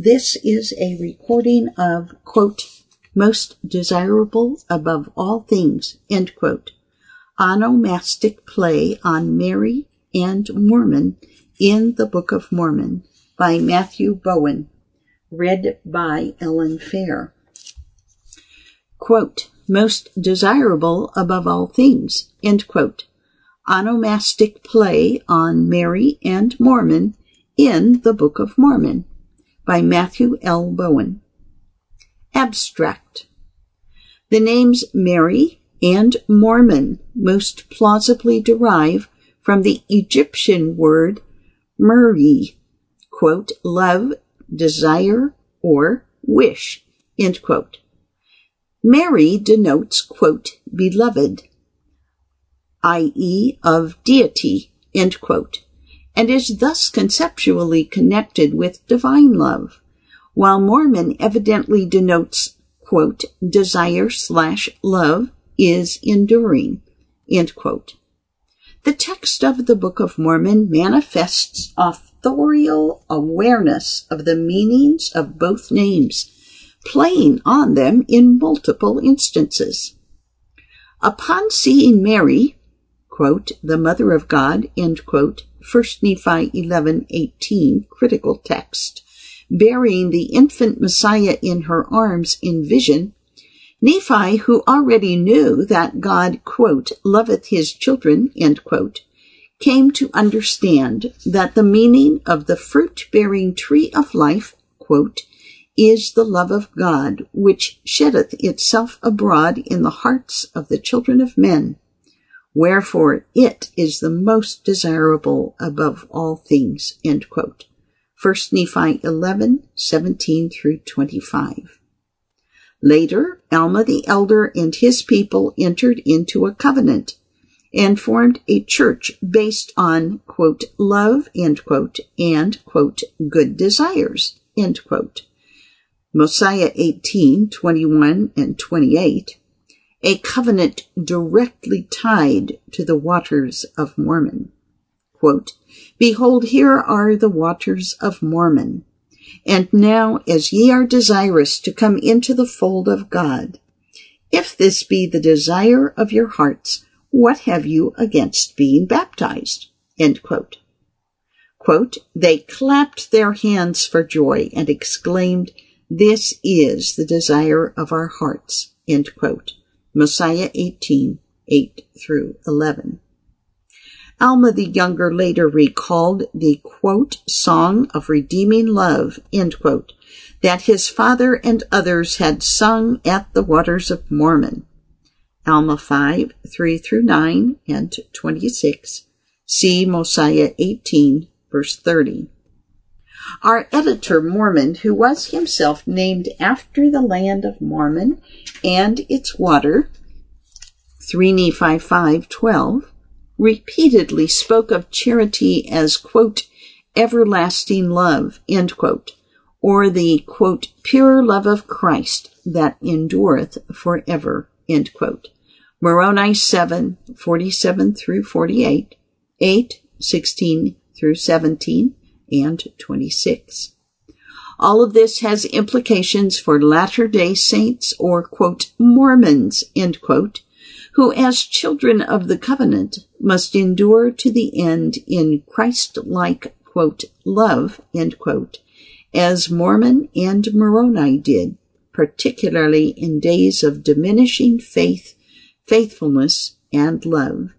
This is a recording of, quote, most desirable above all things, end quote, onomastic play on Mary and Mormon in the Book of Mormon by Matthew Bowen, read by Ellen Fair. Quote, most desirable above all things, end quote, onomastic play on Mary and Mormon in the Book of Mormon by Matthew L. Bowen. Abstract. The names Mary and Mormon most plausibly derive from the Egyptian word Murray, quote, love, desire, or wish, end quote. Mary denotes, quote, beloved, i.e., of deity, end quote, and is thus conceptually connected with divine love, while Mormon evidently denotes, quote, desire slash love is enduring, end quote. The text of the Book of Mormon manifests authorial awareness of the meanings of both names, playing on them in multiple instances. Upon seeing Mary, quote, the Mother of God, end quote, 1 Nephi 11:18 critical text, bearing the infant Messiah in her arms in vision, Nephi, who already knew that God, quote, loveth his children, end quote, came to understand that the meaning of the fruit-bearing tree of life, quote, is the love of God, which sheddeth itself abroad in the hearts of the children of men, Wherefore it is the most desirable above all things. End quote. 1 Nephi 11, 17 through 25. Later, Alma the elder and his people entered into a covenant and formed a church based on, quote, love, end quote, and, quote, good desires, end quote. Mosiah 18, 21 and 28, a covenant directly tied to the waters of Mormon. Quote, Behold, here are the waters of Mormon. And now, as ye are desirous to come into the fold of God, if this be the desire of your hearts, what have you against being baptized? Quote. Quote, they clapped their hands for joy and exclaimed, This is the desire of our hearts. End quote. Mosiah 18, 8 through 11. Alma the Younger later recalled the quote, song of redeeming love, end quote, that his father and others had sung at the waters of Mormon. Alma 5, 3 through 9 and 26. See Mosiah 18, verse 30. Our editor Mormon, who was himself named after the land of Mormon and its water, 3 Nephi 5:12, repeatedly spoke of charity as quote everlasting love end quote or the quote pure love of Christ that endureth forever end quote. Moroni 7 47 through 48 8 16 through 17 and 26. All of this has implications for Latter-day Saints or, quote, Mormons, end quote, who as children of the covenant must endure to the end in Christ-like, quote, love, end quote, as Mormon and Moroni did, particularly in days of diminishing faith, faithfulness, and love.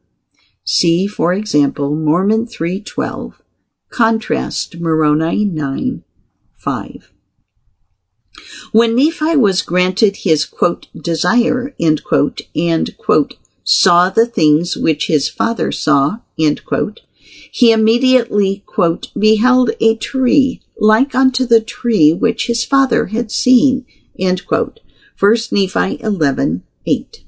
See, for example, Mormon 312, Contrast Moroni 9, 5. When Nephi was granted his quote, desire, quote, and quote, saw the things which his father saw, quote, he immediately, beheld a tree like unto the tree which his father had seen, end quote. 1 Nephi 11, 8.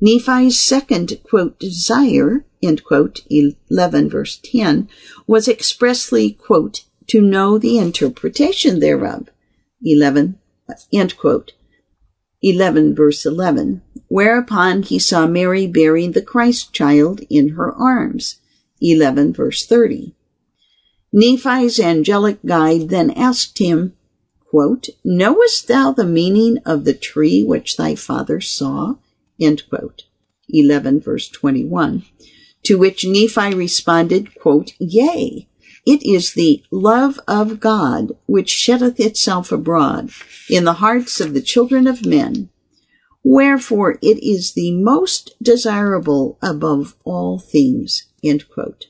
Nephi's second, quote, desire, end quote, 11 verse 10, was expressly, quote, to know the interpretation thereof, 11, end quote, 11 verse 11, whereupon he saw Mary bearing the Christ child in her arms, 11 verse 30. Nephi's angelic guide then asked him, quote, Knowest thou the meaning of the tree which thy father saw? End quote. 11 verse 21. To which Nephi responded, quote, Yea, it is the love of God which sheddeth itself abroad in the hearts of the children of men. Wherefore it is the most desirable above all things. End quote.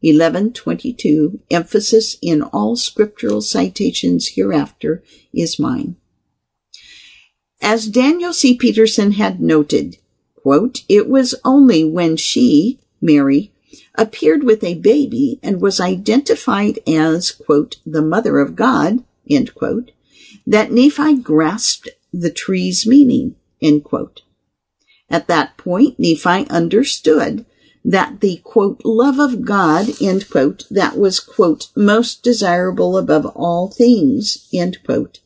1122, emphasis in all scriptural citations hereafter is mine. As Daniel C. Peterson had noted, quote, it was only when she, Mary, appeared with a baby and was identified as, quote, the mother of God, end quote, that Nephi grasped the tree's meaning, end quote. At that point, Nephi understood that the quote, love of God, end quote, that was, quote, most desirable above all things, end quote,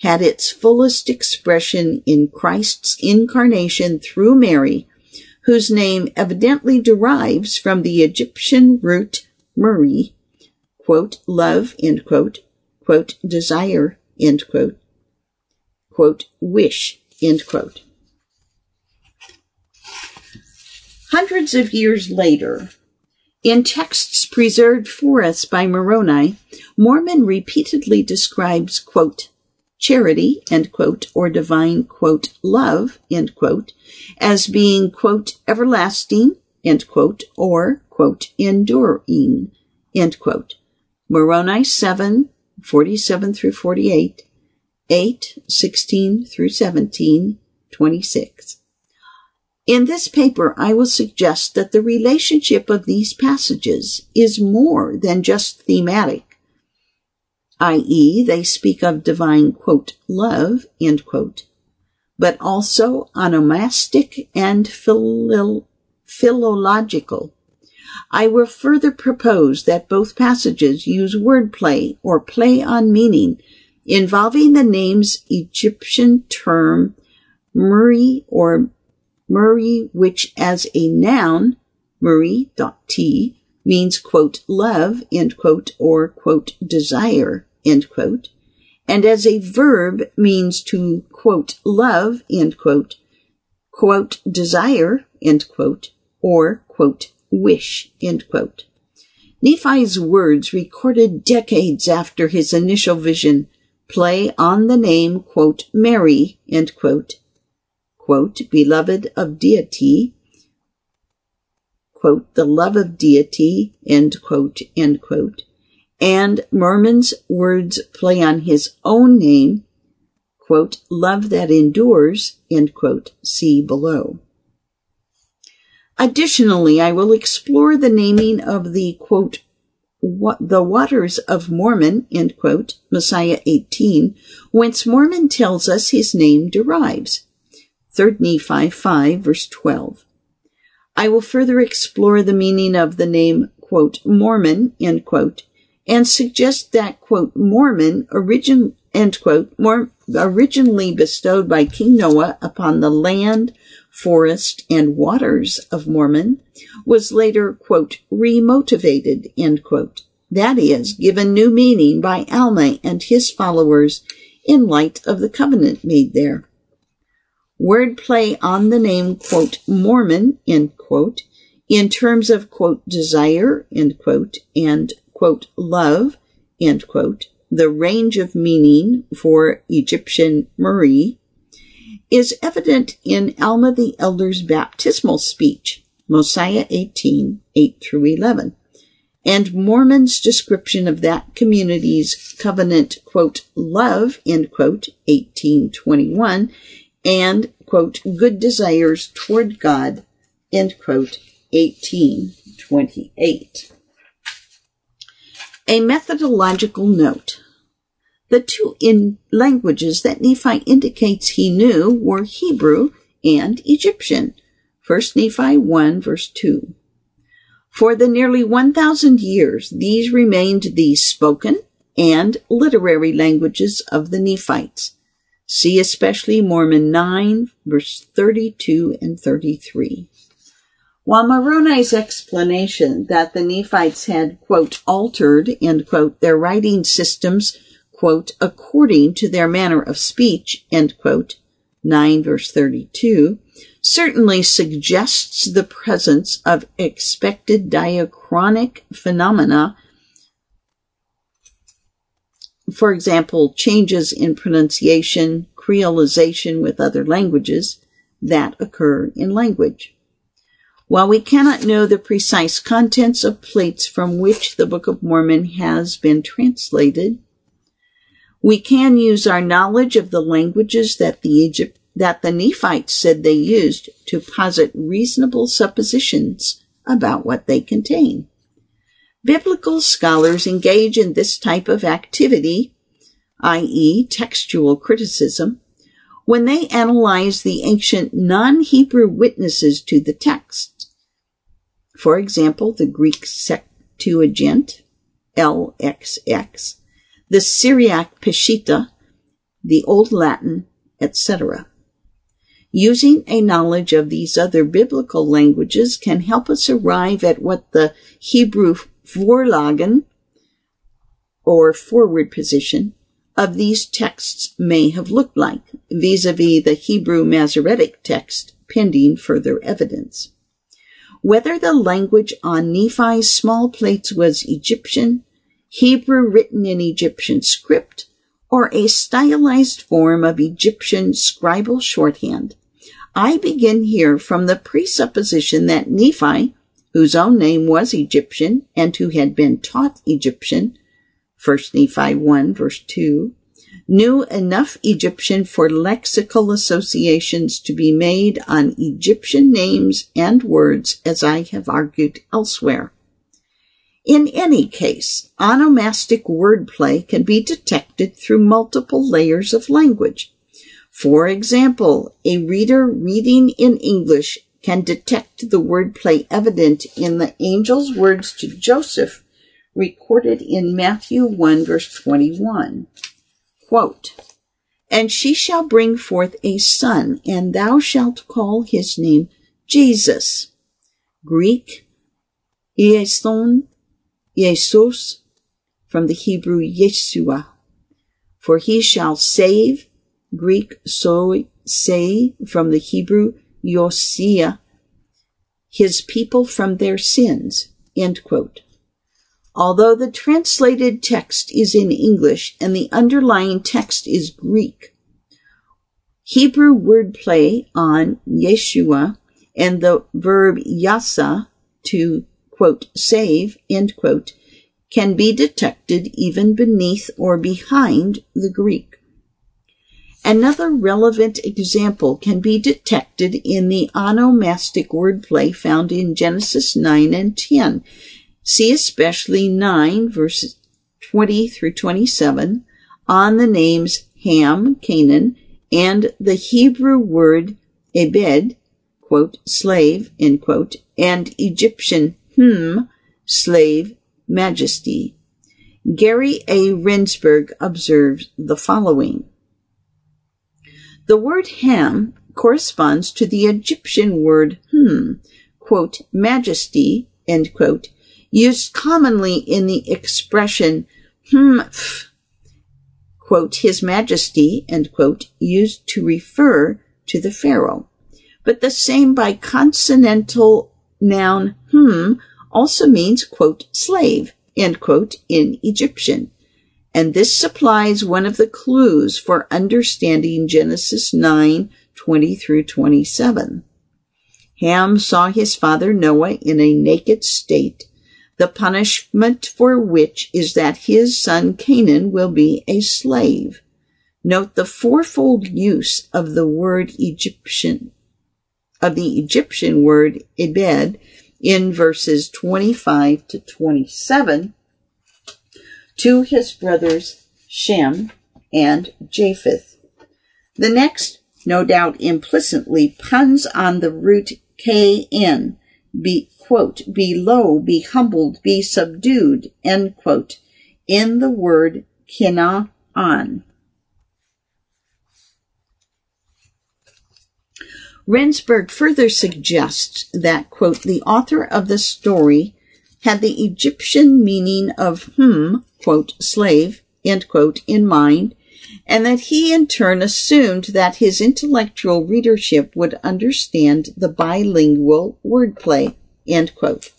had its fullest expression in Christ's incarnation through Mary, whose name evidently derives from the Egyptian root Muri, quote, love, end quote, quote, desire, end quote, quote, wish, end quote. Hundreds of years later, in texts preserved for us by Moroni, Mormon repeatedly describes, quote, charity, end quote, or divine, quote, love, end quote, as being, quote, everlasting, end quote, or, quote, enduring, end quote. Moroni 7, 47 through 48, 8, 16 through 17, 26. In this paper, I will suggest that the relationship of these passages is more than just thematic, i.e., they speak of divine, quote, love, end quote, but also onomastic and philo- philological. I will further propose that both passages use wordplay or play on meaning involving the name's Egyptian term Muri or Muri, which as a noun, Muri.t, means, quote, love, end quote, or, quote, desire, end quote, and as a verb means to, quote, love, end quote, quote, desire, end quote, or, quote, wish, end quote. Nephi's words recorded decades after his initial vision play on the name, quote, Mary, end quote, quote, beloved of deity, quote, the love of deity, end quote, end quote. And Mormon's words play on his own name, quote, love that endures, end quote, see below. Additionally, I will explore the naming of the, quote, the waters of Mormon, end quote, Mosiah 18, whence Mormon tells us his name derives. 3 Nephi 5 verse 12. I will further explore the meaning of the name, quote, Mormon, end quote, and suggest that, quote, Mormon, origin, end quote, originally bestowed by King Noah upon the land, forest, and waters of Mormon, was later, quote, remotivated, end quote. That is, given new meaning by Alma and his followers in light of the covenant made there wordplay on the name, quote, Mormon, end quote, in terms of, quote, desire, end quote, and, quote, love, end quote, the range of meaning for Egyptian Marie is evident in Alma the Elder's baptismal speech, Mosiah 18, 8 through 11, and Mormon's description of that community's covenant, quote, love, end quote, 1821, and, quote, good desires toward God, end quote, 1828. A methodological note. The two languages that Nephi indicates he knew were Hebrew and Egyptian. 1 Nephi 1 verse 2. For the nearly 1,000 years, these remained the spoken and literary languages of the Nephites. See especially Mormon 9, verse 32 and 33. While Moroni's explanation that the Nephites had, quote, altered, end quote, their writing systems, quote, according to their manner of speech, end quote, 9 verse 32, certainly suggests the presence of expected diachronic phenomena. For example, changes in pronunciation, creolization with other languages that occur in language. While we cannot know the precise contents of plates from which the Book of Mormon has been translated, we can use our knowledge of the languages that the Egypt that the Nephites said they used to posit reasonable suppositions about what they contain. Biblical scholars engage in this type of activity, i.e., textual criticism, when they analyze the ancient non-Hebrew witnesses to the text for example, the Greek Septuagint, LXX, the Syriac Peshitta, the Old Latin, etc. Using a knowledge of these other biblical languages can help us arrive at what the Hebrew Vorlagen, or forward position, of these texts may have looked like, vis-a-vis the Hebrew Masoretic text, pending further evidence. Whether the language on Nephi's small plates was Egyptian, Hebrew written in Egyptian script, or a stylized form of Egyptian scribal shorthand, I begin here from the presupposition that Nephi, whose own name was Egyptian and who had been taught Egyptian, 1 Nephi 1 verse 2, knew enough Egyptian for lexical associations to be made on Egyptian names and words, as I have argued elsewhere. In any case, onomastic wordplay can be detected through multiple layers of language. For example, a reader reading in English can detect the wordplay evident in the angel's words to Joseph recorded in Matthew 1 verse 21. Quote, and she shall bring forth a son, and thou shalt call his name Jesus. Greek, Ieson, Jesus, from the Hebrew Yeshua. For he shall save, Greek, so say, from the Hebrew Yosia, his people from their sins. End quote. Although the translated text is in English and the underlying text is Greek, Hebrew wordplay on Yeshua and the verb yasa to quote save end quote can be detected even beneath or behind the Greek. Another relevant example can be detected in the onomastic wordplay found in Genesis 9 and 10 See especially 9 verses 20 through 27 on the names Ham, Canaan, and the Hebrew word Ebed, quote, slave, end quote, and Egyptian hmm, slave, majesty. Gary A. Rendsburg observes the following. The word Ham corresponds to the Egyptian word hmm, quote, majesty, end quote, used commonly in the expression, hmm, quote, His Majesty, end quote, used to refer to the Pharaoh. But the same biconsonantal noun, hmm, also means, quote, slave, end quote, in Egyptian. And this supplies one of the clues for understanding Genesis 9, 20 through 27. Ham saw his father Noah in a naked state the punishment for which is that his son Canaan will be a slave. Note the fourfold use of the word Egyptian, of the Egyptian word Ebed in verses 25 to 27 to his brothers Shem and Japheth. The next, no doubt implicitly, puns on the root KN, be, quote, be low, be humbled, be subdued, end quote, in the word kina'an. Rendsburg further suggests that, quote, the author of the story had the Egyptian meaning of hmm, quote, slave, end quote, in mind, and that he in turn assumed that his intellectual readership would understand the bilingual wordplay, end quote.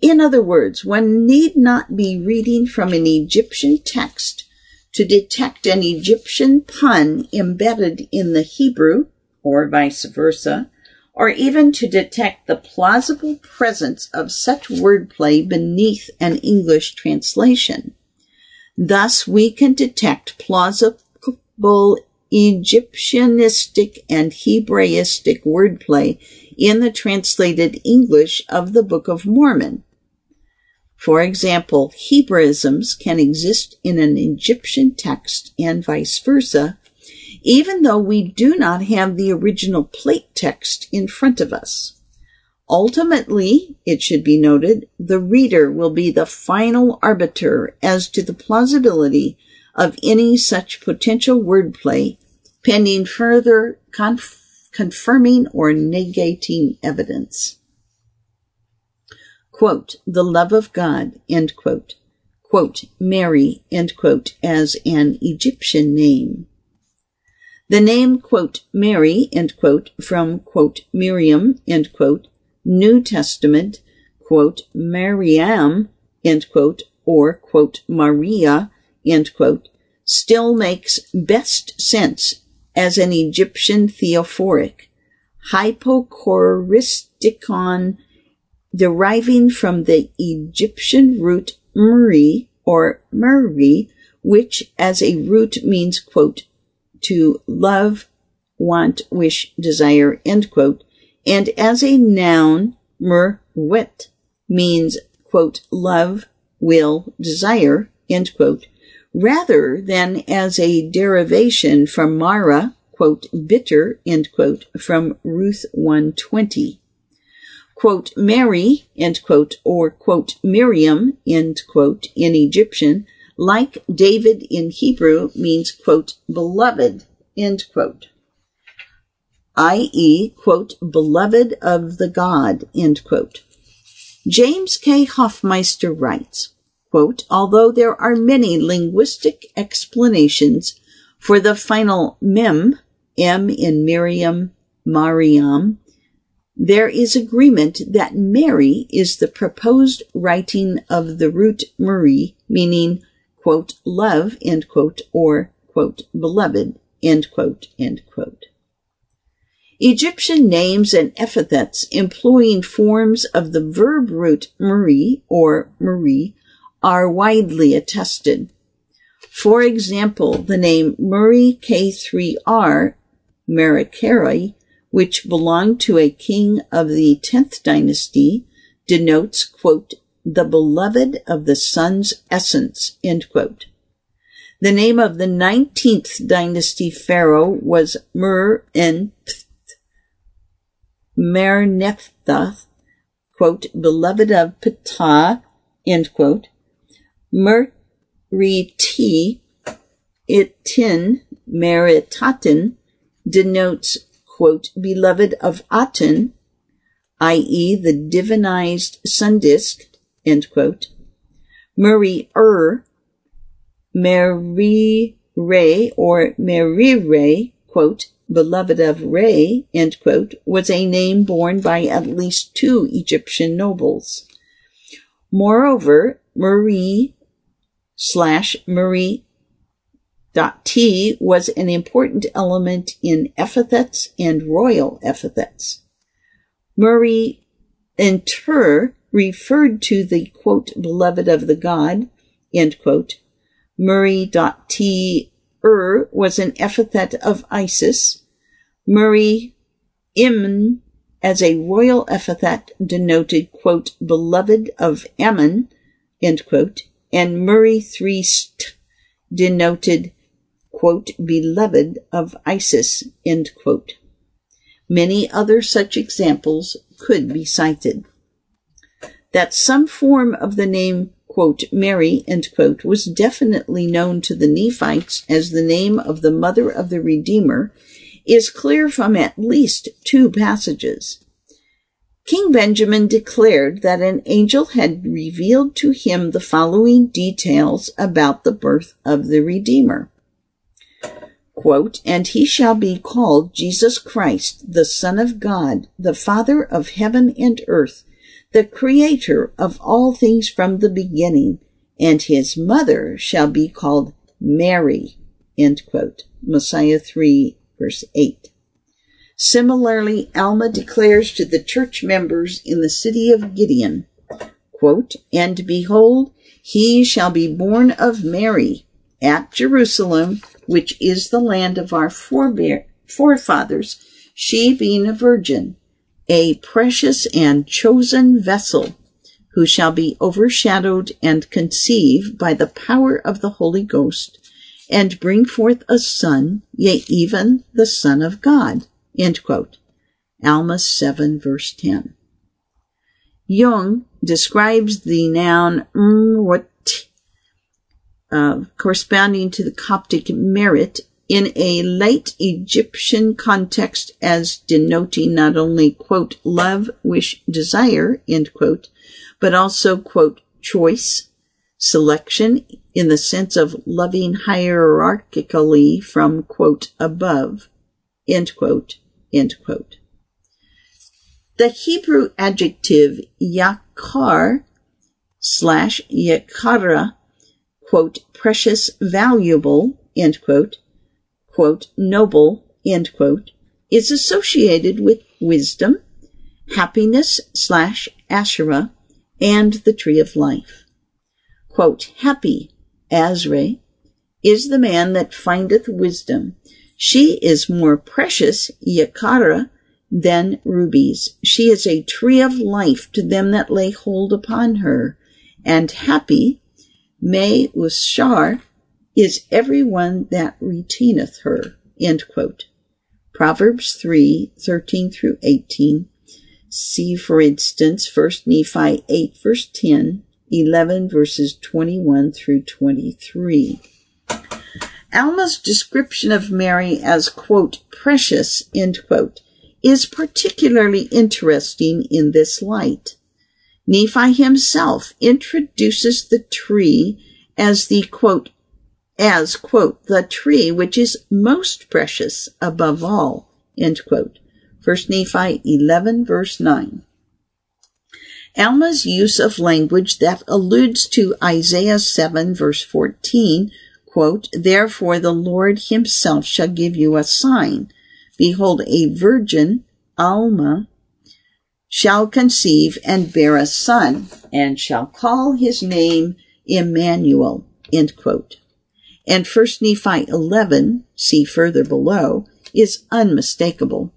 In other words, one need not be reading from an Egyptian text to detect an Egyptian pun embedded in the Hebrew, or vice versa, or even to detect the plausible presence of such wordplay beneath an English translation. Thus, we can detect plausible Egyptianistic and Hebraistic wordplay in the translated English of the Book of Mormon. For example, Hebraisms can exist in an Egyptian text and vice versa, even though we do not have the original plate text in front of us. Ultimately, it should be noted, the reader will be the final arbiter as to the plausibility of any such potential wordplay, pending further conf- confirming or negating evidence quote, the love of God, end quote, quote, Mary, end quote, as an Egyptian name. The name, quote, Mary, end quote, from, quote, Miriam, end quote, New Testament, quote, Mariam, end quote, or, quote, Maria, end quote, still makes best sense as an Egyptian theophoric, hypocoristicon deriving from the Egyptian root Muri or Murri, which as a root means, quote, to love, want, wish, desire, end quote, and as a noun, merwet means, quote, love, will, desire, end quote, rather than as a derivation from Mara, quote, bitter, end quote, from Ruth 120 quote, Mary, end quote, or quote, Miriam, end quote, in Egyptian, like David in Hebrew, means, quote, beloved, end quote, i.e., quote, beloved of the God, end quote. James K. Hoffmeier writes, quote, although there are many linguistic explanations for the final mem, M in Miriam, Mariam, there is agreement that Mary is the proposed writing of the root Marie, meaning, quote, love, end quote, or, quote, beloved, end quote, end quote. Egyptian names and epithets employing forms of the verb root Marie or Marie are widely attested. For example, the name Murray K3R, Marikari, which belonged to a king of the 10th dynasty, denotes, quote, the beloved of the sun's essence, end quote. The name of the 19th dynasty pharaoh was quote, beloved of Ptah, end quote. Meriti, Itin, Meritatin, denotes quote, beloved of Aten, i.e., the divinized sun disk, end quote. Murray Ur, er, Mary Ray, or Mary Ray, quote, beloved of Ray, end quote, was a name borne by at least two Egyptian nobles. Moreover, Marie slash Marie dot T was an important element in epithets and royal epithets. Murray and referred to the quote, beloved of the god, end quote. Murray.t Ur er was an epithet of Isis. Murray Im as a royal epithet denoted, quote, beloved of Ammon, end quote, and Murray 3 st denoted quote, beloved of Isis, end quote. Many other such examples could be cited. That some form of the name, quote, Mary, end quote, was definitely known to the Nephites as the name of the mother of the Redeemer is clear from at least two passages. King Benjamin declared that an angel had revealed to him the following details about the birth of the Redeemer. Quote, and he shall be called Jesus Christ, the Son of God, the Father of heaven and earth, the Creator of all things from the beginning, and his mother shall be called Mary. End quote. Mosiah 3, verse 8. Similarly, Alma declares to the church members in the city of Gideon, quote, And behold, he shall be born of Mary at Jerusalem, which is the land of our forefathers, she being a virgin, a precious and chosen vessel, who shall be overshadowed and conceive by the power of the Holy Ghost, and bring forth a son, yea, even the Son of God. End quote. Alma 7 verse 10. Jung describes the noun what uh, corresponding to the Coptic merit in a late Egyptian context as denoting not only, quote, love, wish, desire, end quote, but also, quote, choice, selection in the sense of loving hierarchically from, quote, above, end quote, end quote. The Hebrew adjective yakar slash yakara, quote, precious, valuable, end quote, quote, noble, end quote, is associated with wisdom, happiness slash Asherah, and the tree of life. Quote, happy, Azre, is the man that findeth wisdom, she is more precious, Yakara, than rubies. She is a tree of life to them that lay hold upon her. And happy, May Ushar, is every one that retaineth her. End quote. Proverbs 3, 13 through 18. See, for instance, 1 Nephi 8, verse 10, 11, verses 21 through 23. Alma's description of Mary as, quote, precious, end quote, is particularly interesting in this light. Nephi himself introduces the tree as the, quote, as, quote, the tree which is most precious above all, end quote. 1 Nephi 11 verse 9. Alma's use of language that alludes to Isaiah 7 verse 14 quote, Therefore the Lord himself shall give you a sign. Behold, a virgin, almah, shall conceive and bear a son, and shall call his name Emmanuel. End quote. And 1 Nephi 11, see further below, is unmistakable.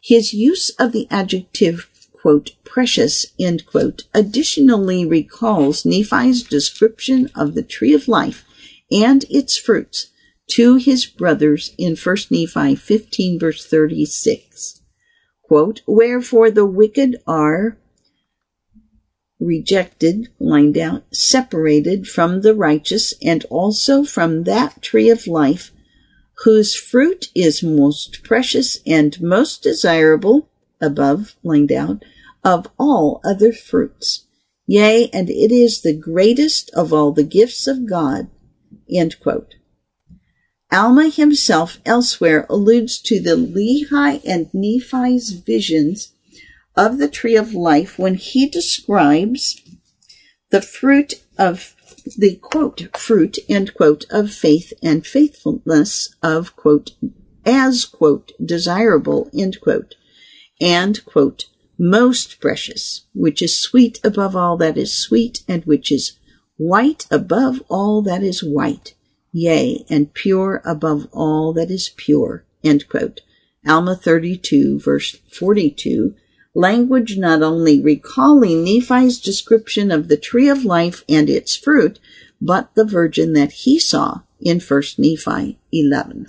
His use of the adjective, quote, precious, quote, additionally recalls Nephi's description of the tree of life and its fruits to his brothers in 1 Nephi 15 verse 36. Quote, Wherefore the wicked are rejected, lined out, separated from the righteous and also from that tree of life whose fruit is most precious and most desirable, above, lined out, of all other fruits. Yea, and it is the greatest of all the gifts of God. Alma himself elsewhere alludes to the Lehi and Nephi's visions of the tree of life when he describes the fruit of the quote fruit end quote of faith and faithfulness of quote as quote desirable end quote and quote most precious which is sweet above all that is sweet and which is white above all that is white, yea, and pure above all that is pure. Alma 32, verse 42, language not only recalling Nephi's description of the tree of life and its fruit, but the virgin that he saw in 1 Nephi 11.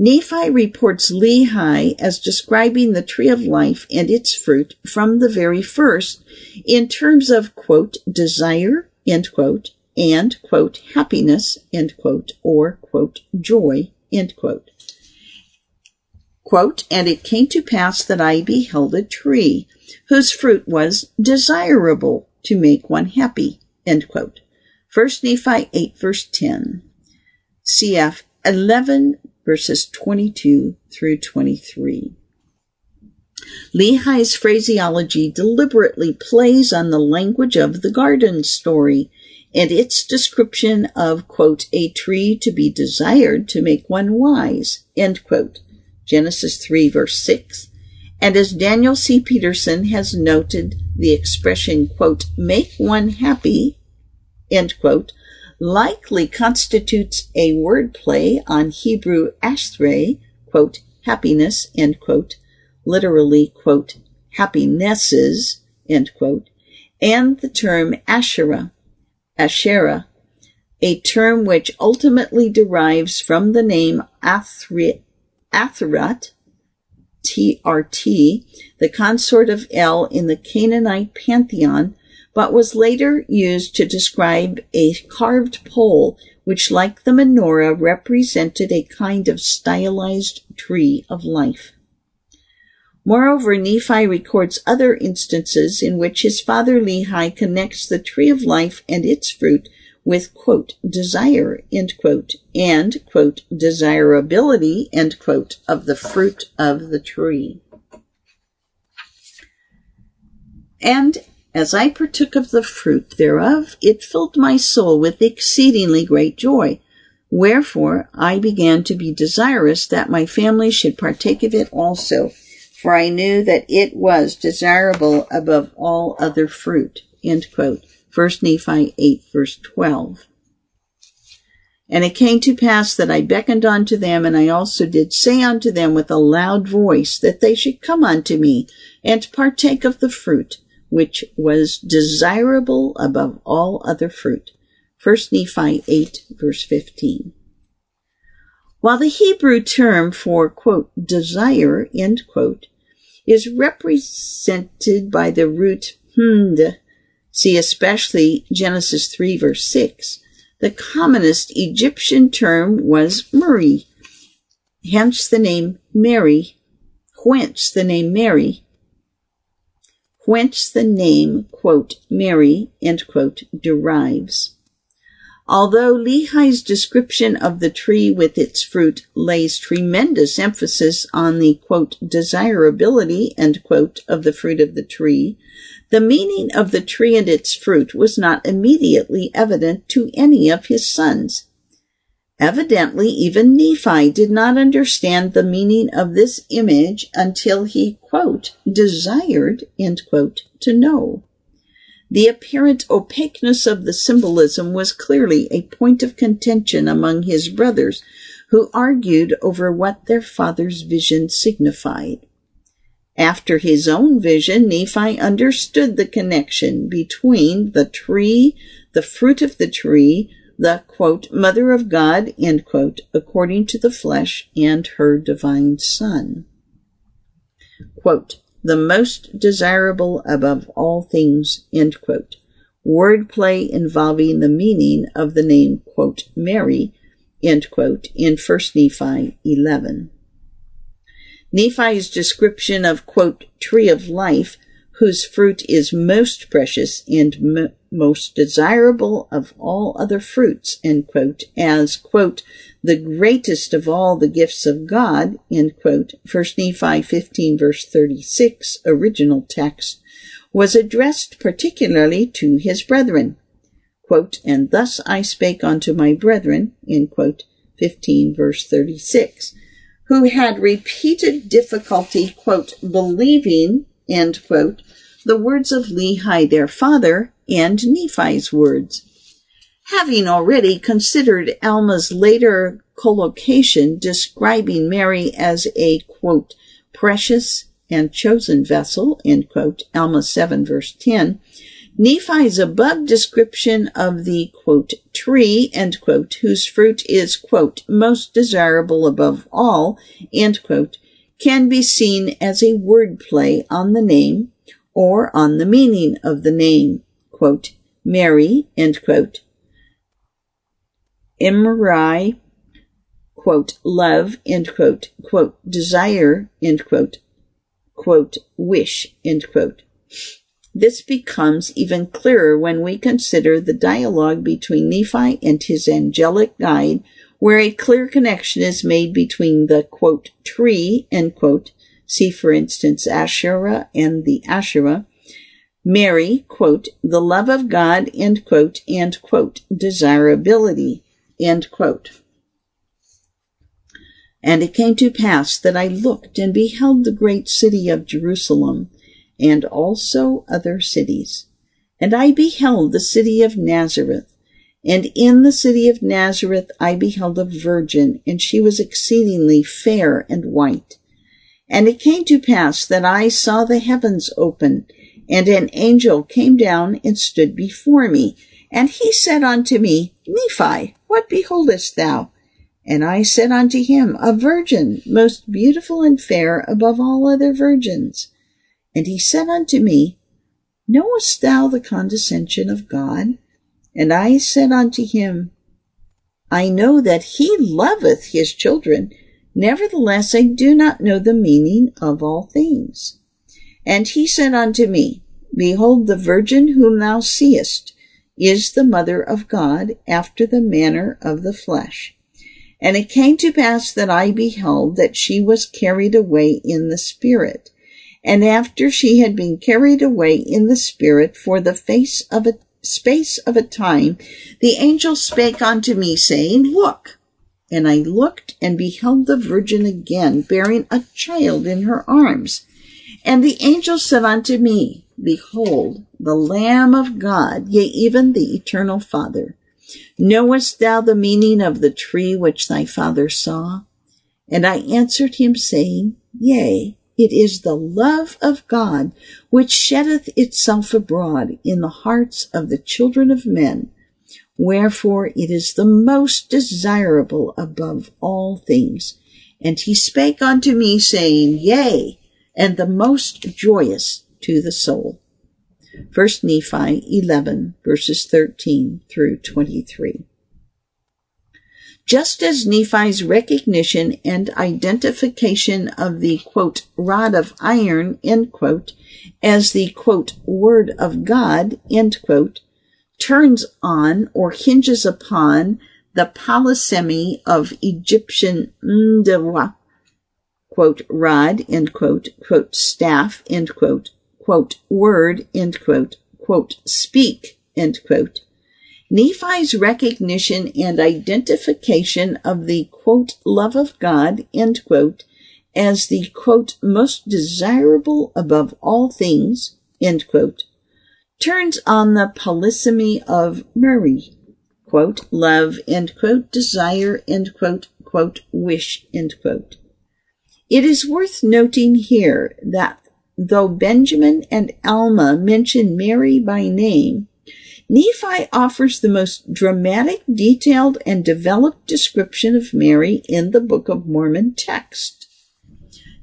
Nephi reports Lehi as describing the tree of life and its fruit from the very first in terms of, quote, desire, end quote, and, quote, happiness, end quote, or, quote, joy, end quote. Quote, and it came to pass that I beheld a tree whose fruit was desirable to make one happy. End quote. First Nephi 8 verse 10. CF 11 verses 22 through 23. Lehi's phraseology deliberately plays on the language of the garden story and its description of, quote, a tree to be desired to make one wise, end quote. Genesis 3 verse 6. And as Daniel C. Peterson has noted, the expression, quote, make one happy, end quote, likely constitutes a wordplay on Hebrew ashrei, quote, happiness, end quote, literally, quote, happinesses, end quote, and the term Asherah, Asherah, a term which ultimately derives from the name Athri, TRT, the consort of El in the Canaanite pantheon, but was later used to describe a carved pole which, like the menorah, represented a kind of stylized tree of life. Moreover, Nephi records other instances in which his father Lehi connects the tree of life and its fruit with, quote, desire, quote, and, quote, desirability, of the fruit of the tree. And as I partook of the fruit thereof, it filled my soul with exceedingly great joy. Wherefore I began to be desirous that my family should partake of it also for I knew that it was desirable above all other fruit. End quote. 1 Nephi 8 verse 12. And it came to pass that I beckoned unto them, and I also did say unto them with a loud voice that they should come unto me and partake of the fruit, which was desirable above all other fruit. 1 Nephi 8 verse 15. While the Hebrew term for, quote, desire, end quote, is represented by the root hmd, see especially Genesis 3 verse 6, the commonest Egyptian term was Muri, hence the name Mary, whence the name Mary, whence the name, quote, Mary, quote, derives. Although Lehi's description of the tree with its fruit lays tremendous emphasis on the quote, desirability quote, of the fruit of the tree, the meaning of the tree and its fruit was not immediately evident to any of his sons. Evidently, even Nephi did not understand the meaning of this image until he, quote, desired, quote, to know. The apparent opaqueness of the symbolism was clearly a point of contention among his brothers, who argued over what their father's vision signified. After his own vision, Nephi understood the connection between the tree, the fruit of the tree, the quote, mother of God, end quote, according to the flesh, and her divine son. Quote, the most desirable above all things, end quote. Wordplay involving the meaning of the name, quote, Mary, end quote, in 1 Nephi 11. Nephi's description of, quote, tree of life, whose fruit is most precious and most desirable of all other fruits, quote, as, quote, the greatest of all the gifts of God, end quote, 1 Nephi 15 verse 36, original text, was addressed particularly to his brethren. Quote, and thus I spake unto my brethren, end quote, 15 verse 36, who had repeated difficulty, quote, believing, end quote, the words of Lehi their father and Nephi's words. Having already considered Alma's later collocation describing Mary as a, quote, precious and chosen vessel, end quote, Alma 7 verse 10, Nephi's above description of the, quote, tree, end quote, whose fruit is, quote, most desirable above all, end quote, can be seen as a wordplay on the name or on the meaning of the name, quote, Mary, end quote, quote, love, end quote, quote, desire, end quote, quote, wish, end quote. This becomes even clearer when we consider the dialogue between Nephi and his angelic guide, where a clear connection is made between the quote, tree, end quote, see for instance Asherah and the Asherah, Mary, quote, the love of God, end quote, and quote, desirability, end quote. And it came to pass that I looked and beheld the great city of Jerusalem, and also other cities. And I beheld the city of Nazareth. And in the city of Nazareth I beheld a virgin, and she was exceedingly fair and white. And it came to pass that I saw the heavens open, and an angel came down and stood before me. And he said unto me, Nephi, what beholdest thou? And I said unto him, A virgin, most beautiful and fair above all other virgins. And he said unto me, Knowest thou the condescension of God? And I said unto him, I know that he loveth his children. Nevertheless, I do not know the meaning of all things. And he said unto me, Behold, the virgin whom thou seest is the mother of God after the manner of the flesh. And it came to pass that I beheld that she was carried away in the spirit and after she had been carried away in the spirit for the face of a space of a time, the angel spake unto me, saying, Look. And I looked and beheld the virgin again, bearing a child in her arms. And the angel said unto me, Behold, the Lamb of God, yea, even the eternal Father. Knowest thou the meaning of the tree which thy father saw? And I answered him, saying, Yea. It is the love of God which sheddeth itself abroad in the hearts of the children of men. Wherefore it is the most desirable above all things. And he spake unto me, saying, Yea, and the most joyous to the soul. 1 Nephi 11, verses 13 through 23. Just as Nephi's recognition and identification of the quote, rod of iron, quote, as the quote, word of God, quote, turns on or hinges upon the polysemy of Egyptian mdewa, quote, rod, end quote, quote, staff, end quote, quote, word, end quote, quote, speak, end quote, Nephi's recognition and identification of the quote, love of God, end quote, as the quote, most desirable above all things, end quote, turns on the polysemy of Mary, quote, love, end quote, desire, end quote, quote, wish, end quote. It is worth noting here that though Benjamin and Alma mention Mary by name, Nephi offers the most dramatic, detailed, and developed description of Mary in the Book of Mormon text.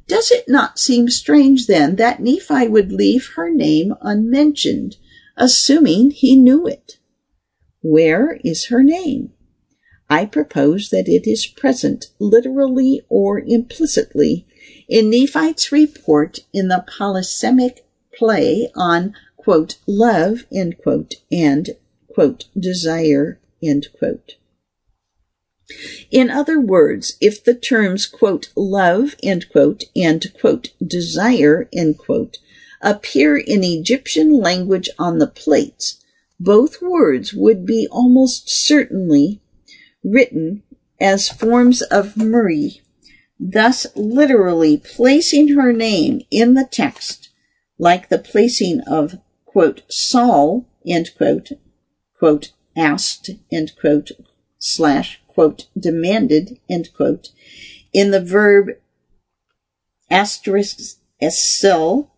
Does it not seem strange then that Nephi would leave her name unmentioned, assuming he knew it? Where is her name? I propose that it is present literally or implicitly in Nephi's report in the polysemic play on quote, love, end quote, and, quote, desire, end quote. In other words, if the terms, quote, love, end quote, and, quote, desire, end quote, appear in Egyptian language on the plates, both words would be almost certainly written as forms of Murray, thus literally placing her name in the text, like the placing of quote, Saul, end quote, quote, asked, end quote, slash, quote, demanded, end quote, in the verb asterisk esel,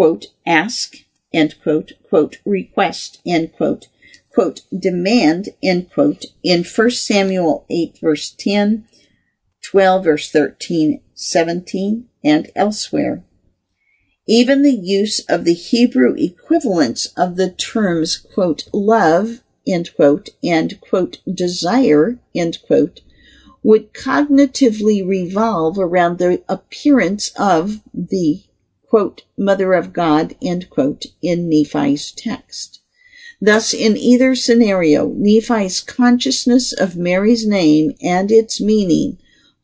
quote, ask, end quote, quote, request, end quote, quote, demand, end quote, in 1 Samuel 8 verse 10, 12 verse 13, 17, and elsewhere. Even the use of the Hebrew equivalents of the terms, quote, love, end quote, and, quote, desire, end quote, would cognitively revolve around the appearance of the quote, mother of God, end quote, in Nephi's text. Thus, in either scenario, Nephi's consciousness of Mary's name and its meaning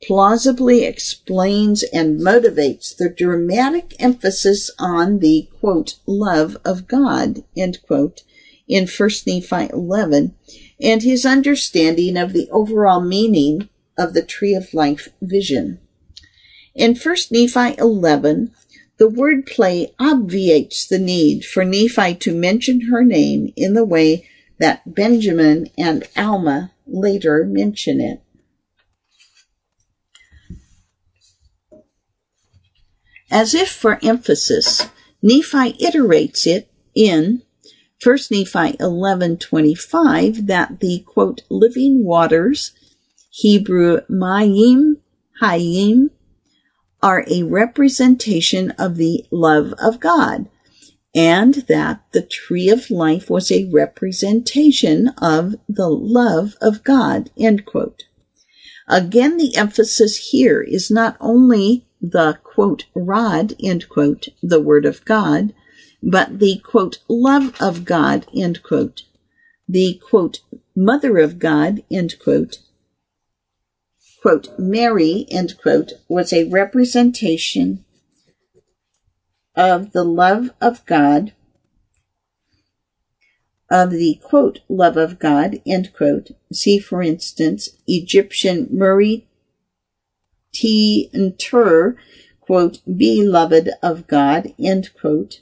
plausibly explains and motivates the dramatic emphasis on the quote, love of God, end quote, in 1 Nephi 11, and his understanding of the overall meaning of the tree of life vision. In 1 Nephi 11, the wordplay obviates the need for Nephi to mention her name in the way that Benjamin and Alma later mention it. As if for emphasis, Nephi iterates it in 1 Nephi 11:25 that the quote living waters Hebrew Mayim Hayim are a representation of the love of God, and that the tree of life was a representation of the love of God. Again, the emphasis here is not only the quote rod, end quote, the word of God, but the quote love of God, end quote, the quote mother of God, end quote, quote, Mary, end quote, was a representation of the love of God, of the quote, love of God, end quote. See, for instance, Egyptian Murray T. Tur, quote, beloved of God, end quote.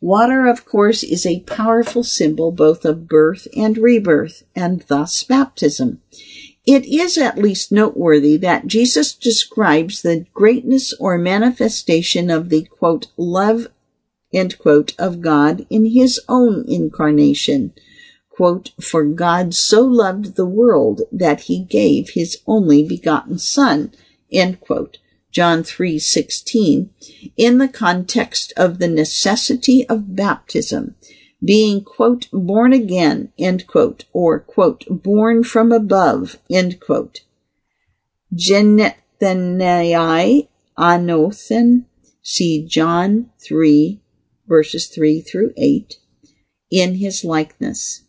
Water, of course, is a powerful symbol both of birth and rebirth, and thus baptism. It is at least noteworthy that Jesus describes the greatness or manifestation of the quote, love, quote, of God in his own incarnation. Quote, for God so loved the world that he gave his only begotten son. John 3:16 in the context of the necessity of baptism being, quote, born again, end quote, or, quote, born from above, end quote. Genethanai anothen, see John 3, verses 3 through 8, in his likeness.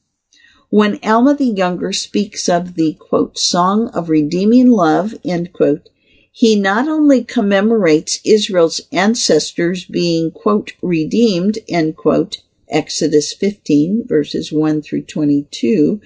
When Alma the Younger speaks of the, quote, song of redeeming love, end quote, he not only commemorates Israel's ancestors being, quote, redeemed, end quote, Exodus 15 verses 1 through 22,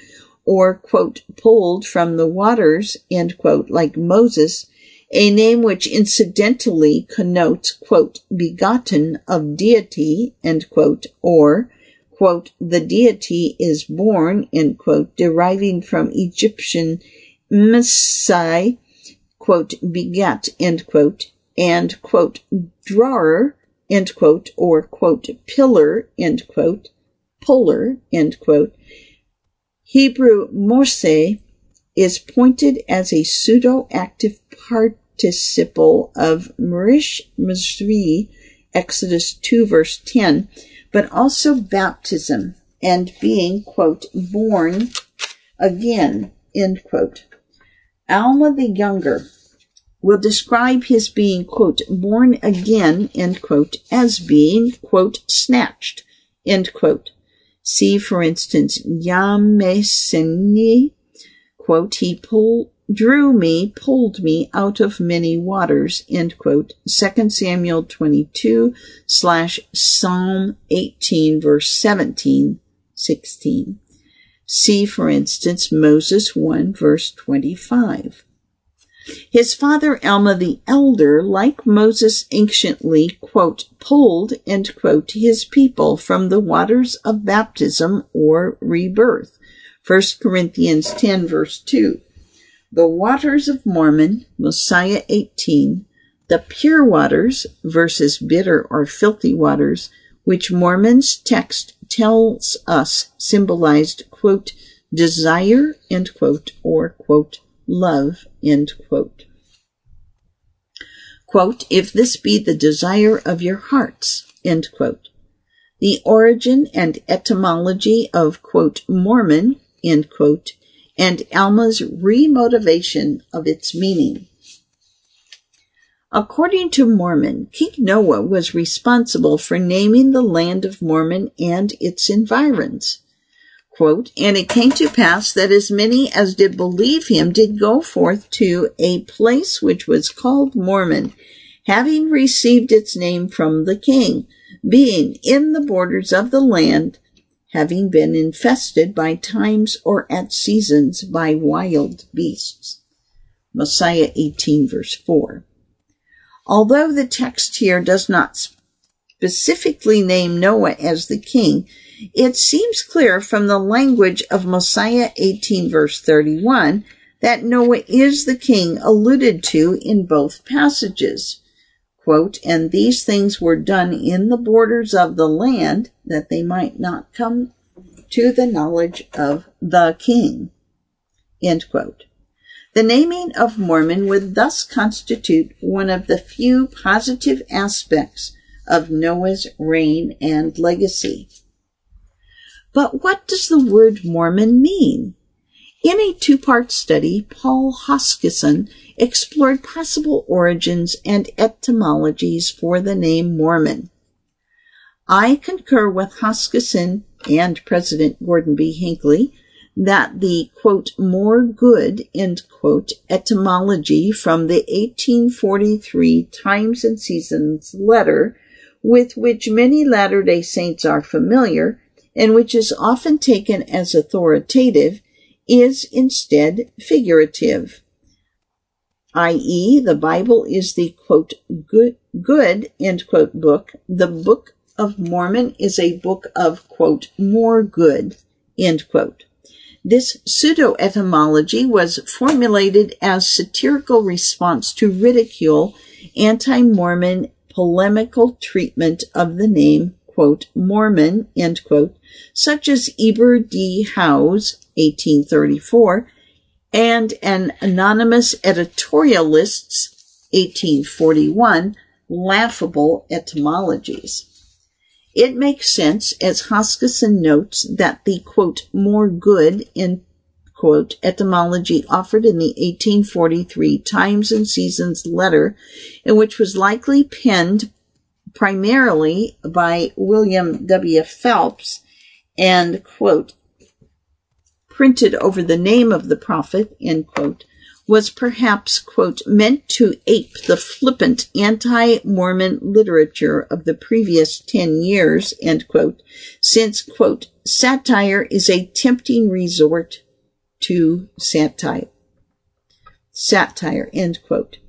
or, quote, pulled from the waters, end quote, like Moses, a name which incidentally connotes, quote, begotten of deity, end quote, or, quote, the deity is born, end quote, deriving from Egyptian Messiah, quote, beget, end quote, and, quote, drawer, end quote, or quote, pillar, end quote, puller, end quote. Hebrew morse is pointed as a pseudo-active participle of Marish Mizri, Exodus 2 verse 10, but also baptism and being, quote, born again, end quote. Alma the Younger will describe his being, quote, born again, end quote, as being, quote, snatched, end quote. See, for instance, Yameseni, quote, he pulled, drew me, pulled me out of many waters, end quote. 2 Samuel 22 slash Psalm 18 verse 17, 16. See, for instance, Moses 1 verse 25. His father Alma the elder, like Moses anciently, quote, pulled, end quote, his people from the waters of baptism or rebirth. 1 Corinthians 10 verse 2. The waters of Mormon, Mosiah 18, the pure waters versus bitter or filthy waters, which Mormon's text tells us symbolized, quote, desire, end quote, or, quote, love, end quote. Quote, if this be the desire of your hearts, end quote. The origin and etymology of, quote, Mormon, end quote, and Alma's remotivation of its meaning. According to Mormon, King Noah was responsible for naming the land of Mormon and its environs. Quote, and it came to pass that as many as did believe him did go forth to a place which was called Mormon, having received its name from the king, being in the borders of the land, having been infested by times or at seasons by wild beasts. Mosiah 18 verse 4. Although the text here does not specifically name Noah as the king, it seems clear from the language of Mosiah 18 verse 31 that Noah is the king alluded to in both passages. Quote, and these things were done in the borders of the land that they might not come to the knowledge of the king. The naming of Mormon would thus constitute one of the few positive aspects of Noah's reign and legacy. But what does the word Mormon mean? In a two-part study, Paul Hoskisson explored possible origins and etymologies for the name Mormon. I concur with Hoskisson and President Gordon B. Hinckley that the quote, more good, end quote, etymology from the 1843 Times and Seasons letter with which many Latter day Saints are familiar and which is often taken as authoritative is instead figurative. I.e., the Bible is the quote, good, good, end quote, book. The Book of Mormon is a book of quote, more good, end quote. This pseudo-etymology was formulated as satirical response to ridicule anti-Mormon polemical treatment of the name, quote, Mormon, end quote, such as Eber D. Howe's, 1834, and an anonymous editorialist's 1841 laughable etymologies. It makes sense, as Hoskisson notes, that the quote, more good in quote, etymology offered in the 1843 Times and Seasons letter, in which was likely penned primarily by William W. Phelps and, quote, printed over the name of the prophet, end quote, was perhaps, quote, meant to ape the flippant anti-Mormon literature of the previous ten years, end quote, since, quote, satire is a tempting resort to satire. Satire, end quote.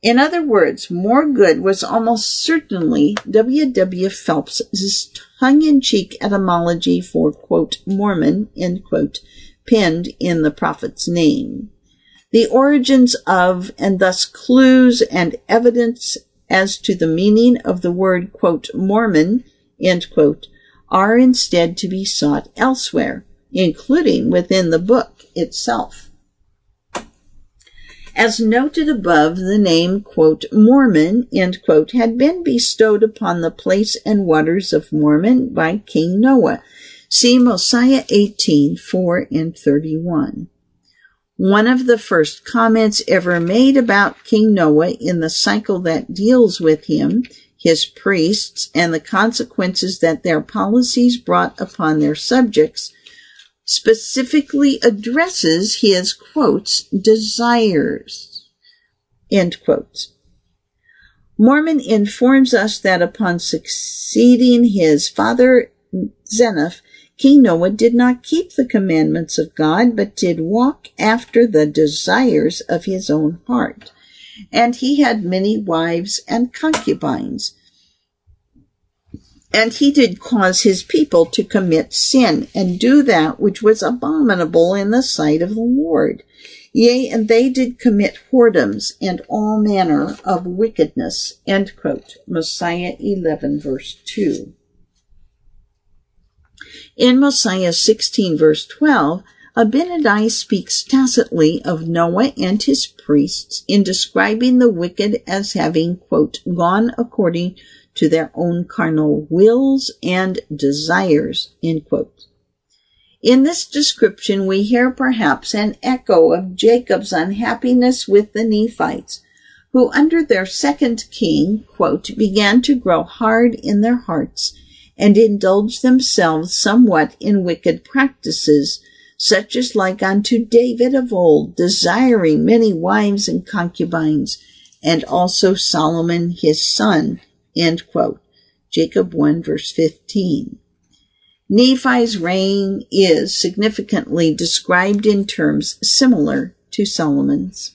In other words, more good was almost certainly W. W. Phelps's tongue-in-cheek etymology for, quote, Mormon, quote, penned in the prophet's name. The origins of, and thus clues and evidence as to the meaning of the word, quote, Mormon, quote, are instead to be sought elsewhere, including within the book itself. As noted above, the name, quote, Mormon, end quote, had been bestowed upon the place and waters of Mormon by King Noah. See Mosiah 18, 4 and 31. One of the first comments ever made about King Noah in the cycle that deals with him, his priests, and the consequences that their policies brought upon their subjects specifically addresses his quotes desires end quotes mormon informs us that upon succeeding his father zeniff King Noah did not keep the commandments of God, but did walk after the desires of his own heart. And he had many wives and concubines. And he did cause his people to commit sin and do that which was abominable in the sight of the Lord. Yea, and they did commit whoredoms and all manner of wickedness. End quote. Mosiah 11 verse 2. In Mosiah 16 verse 12, Abinadi speaks tacitly of Noah and his priests in describing the wicked as having, quote, gone according to their own carnal wills and desires. In this description, we hear perhaps an echo of Jacob's unhappiness with the Nephites, who under their second king, quote, began to grow hard in their hearts and indulge themselves somewhat in wicked practices, such as like unto David of old, desiring many wives and concubines, and also Solomon his son, Jacob 1 verse 15. Nephi's reign is significantly described in terms similar to Solomon's.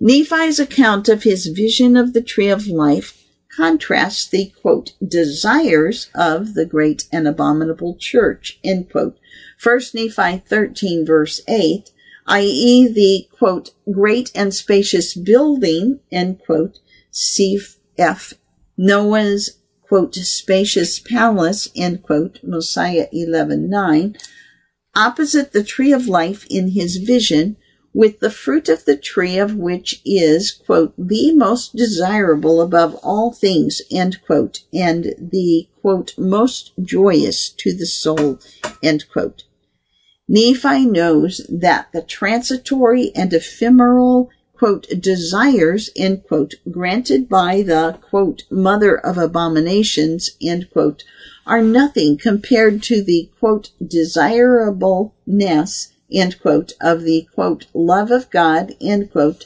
Nephi's account of his vision of the tree of life contrasts the quote, desires of the great and abominable church, end quote. First Nephi 13 verse 8, i.e. the quote, great and spacious building, end quote, CF Noah's quote, spacious palace, end quote, Mosiah 11:9, opposite the tree of life in his vision, with the fruit of the tree of which is, quote, the most desirable above all things, end quote, and the, quote, most joyous to the soul, end quote. Nephi knows that the transitory and ephemeral quote, desires, end quote, granted by the, quote, mother of abominations, end quote, are nothing compared to the, quote, desirableness, end quote, of the, quote, love of God, end quote,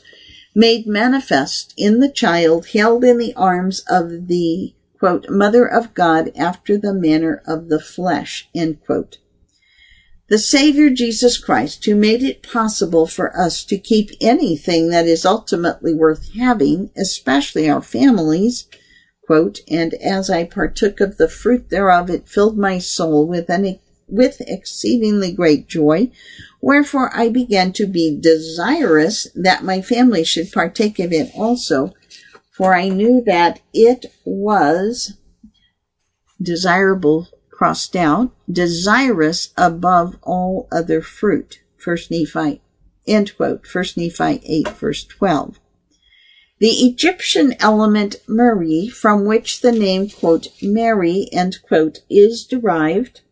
made manifest in the child held in the arms of the, quote, mother of God after the manner of the flesh, end quote the Savior Jesus Christ, who made it possible for us to keep anything that is ultimately worth having, especially our families, quote, and as I partook of the fruit thereof, it filled my soul with an with exceedingly great joy. Wherefore I began to be desirous that my family should partake of it also, for I knew that it was desirable crossed out, desirous above all other fruit. First Nephi, end quote, Nephi 8 verse 12. The Egyptian element Mari, from which the name, quote, Mary, end quote, is derived,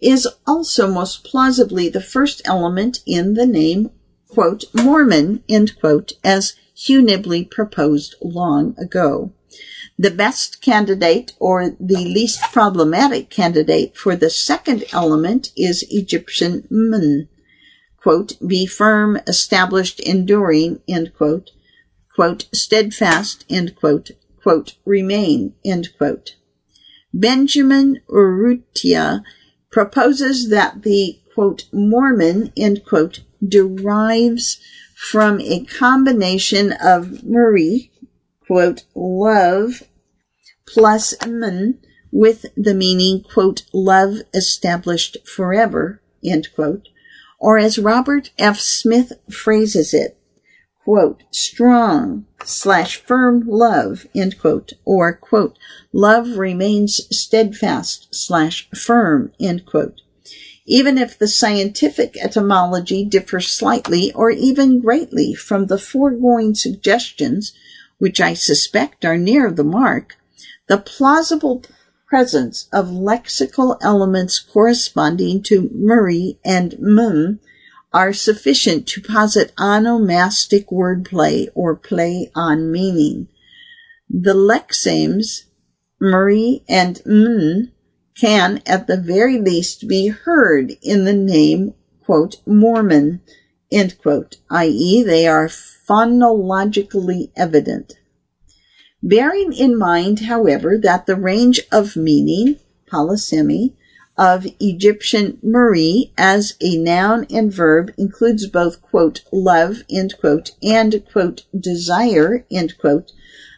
is also most plausibly the first element in the name, quote, Mormon, end quote, as Hugh Nibley proposed long ago. The best candidate or the least problematic candidate for the second element is Egyptian mun. Quote, be firm, established, enduring, end quote, quote, steadfast, end quote, quote, remain, end quote. Benjamin Urrutia proposes that the, quote, Mormon, end quote, derives from a combination of Marie, quote, love, plus "men" with the meaning, quote, love established forever, end quote, or as Robert F. Smith phrases it, quote, strong slash firm love, end quote, or, quote, love remains steadfast slash firm, end quote. Even if the scientific etymology differs slightly or even greatly from the foregoing suggestions, which I suspect are near the mark, the plausible presence of lexical elements corresponding to Murray and Mun are sufficient to posit onomastic wordplay or play on meaning. The lexemes Murray and Mun can at the very least be heard in the name, quote, Mormon, end quote, i.e. they are phonologically evident. Bearing in mind, however, that the range of meaning, polysemy, of Egyptian Marie as a noun and verb includes both, quote, love, end quote, and, quote, desire, end quote,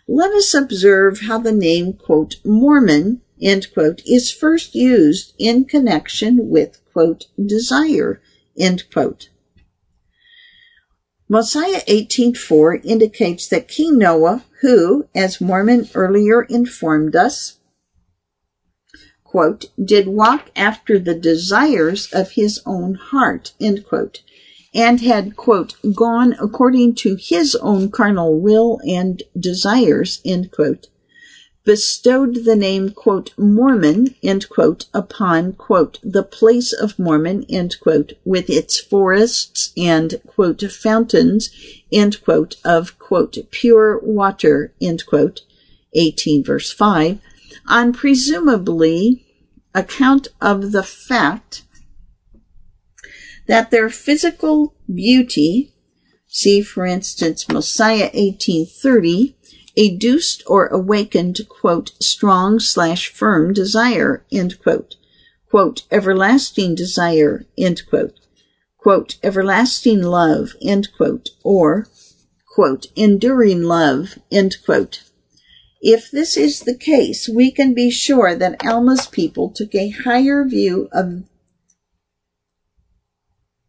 let us observe how the name, quote, Mormon, end quote, is first used in connection with, quote, desire, end quote. Mosiah 18.4 indicates that King Noah, who, as Mormon earlier informed us, quote, did walk after the desires of his own heart, quote, and had, quote, gone according to his own carnal will and desires, end quote, bestowed the name, quote, Mormon, end quote, upon, quote, the place of Mormon, end quote, with its forests and, quote, fountains, end quote, of, quote, pure water, end quote, 18 verse 5, on presumably account of the fact that their physical beauty, see for instance Mosiah 1830, educed or awakened, quote, strong slash firm desire, end quote, quote, everlasting desire, end quote, quote, everlasting love, end quote, or, quote, enduring love, end quote. If this is the case, we can be sure that Alma's people took a higher view of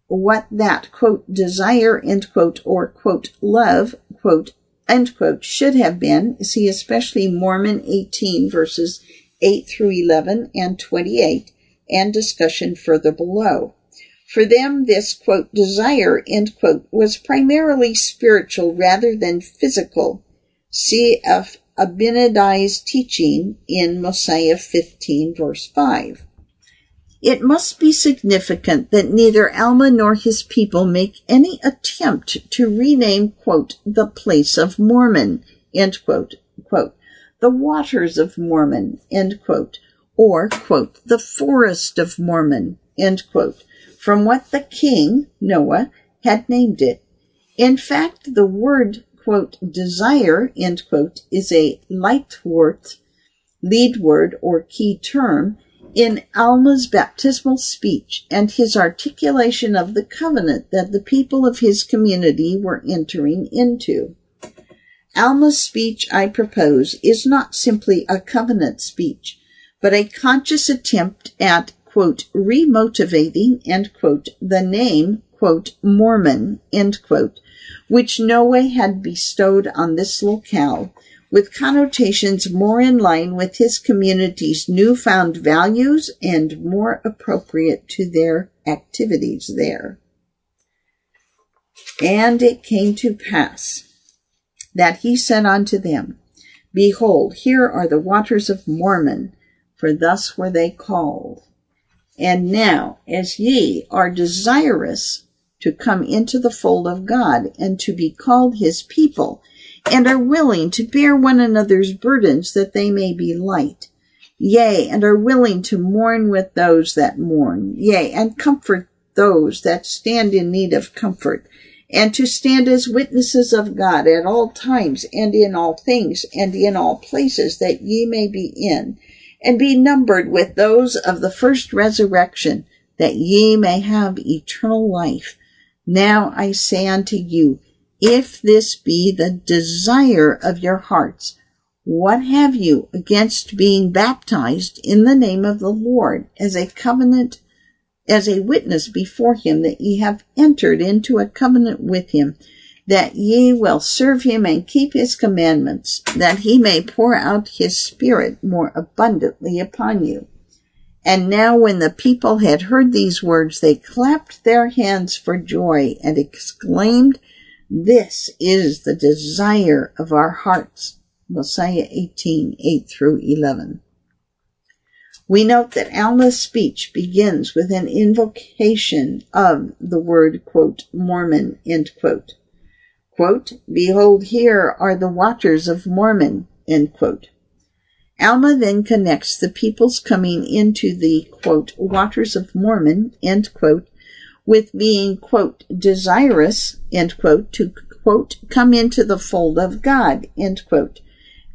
what that, quote, desire, end quote, or, quote, love, quote, end quote, should have been. See especially Mormon 18 verses 8 through 11 and 28 and discussion further below. For them, this quote, desire, end quote, was primarily spiritual rather than physical. See F. Abinadi's teaching in Mosiah 15 verse 5. It must be significant that neither Alma nor his people make any attempt to rename, quote, the place of Mormon, quote, quote, the waters of Mormon, or, the forest of Mormon, from what the king, Noah, had named it. In fact, the word desire, is a Leitwort, lead word or key term in Alma's baptismal speech and his articulation of the covenant that the people of his community were entering into. Alma's speech, I propose, is not simply a covenant speech, but a conscious attempt at, quote, remotivating, end quote, the name, quote, Mormon, end quote, which Noah had bestowed on this locale, with connotations more in line with his community's newfound values and more appropriate to their activities there. And it came to pass that he said unto them, Behold, here are the waters of Mormon, for thus were they called. And now, as ye are desirous to come into the fold of God and to be called his people, and are willing to bear one another's burdens that they may be light. Yea, and are willing to mourn with those that mourn, yea, and comfort those that stand in need of comfort, and to stand as witnesses of God at all times and in all things and in all places that ye may be in, and be numbered with those of the first resurrection, that ye may have eternal life. Now I say unto you, if this be the desire of your hearts, what have you against being baptized in the name of the Lord as a covenant, as a witness before him that ye have entered into a covenant with him, that ye will serve him and keep his commandments, that he may pour out his spirit more abundantly upon you? And now when the people had heard these words, they clapped their hands for joy and exclaimed, This is the desire of our hearts. Mosiah 18, 8 through 11. We note that Alma's speech begins with an invocation of the word, quote, Mormon, end quote. Quote, Behold, here are the waters of Mormon, end quote. Alma then connects the people's coming into the, quote, waters of Mormon, end quote, with being, quote, desirous, end quote, to, quote, come into the fold of God, end quote,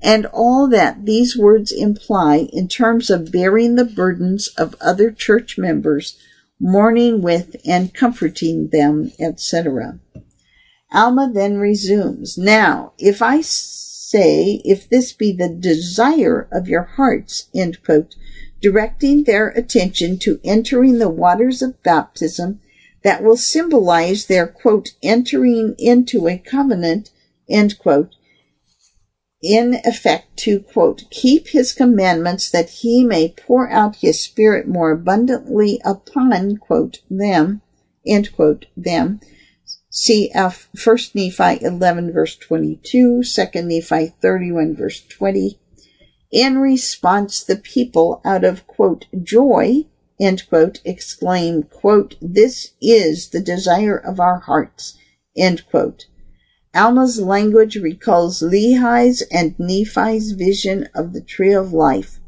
and all that these words imply in terms of bearing the burdens of other church members, mourning with and comforting them, etc. Alma then resumes, Now, if I say, if this be the desire of your hearts, end quote, directing their attention to entering the waters of baptism that will symbolize their, quote, entering into a covenant, end quote, in effect to, quote, keep his commandments that he may pour out his spirit more abundantly upon, quote, them, end quote, them, Cf. 1 Nephi 11 verse 22, 2 Nephi 31 verse 20, In response, the people, out of quote, joy, end quote, exclaim, quote, this is the desire of our hearts, end quote. Alma's language recalls Lehi's and Nephi's vision of the tree of life,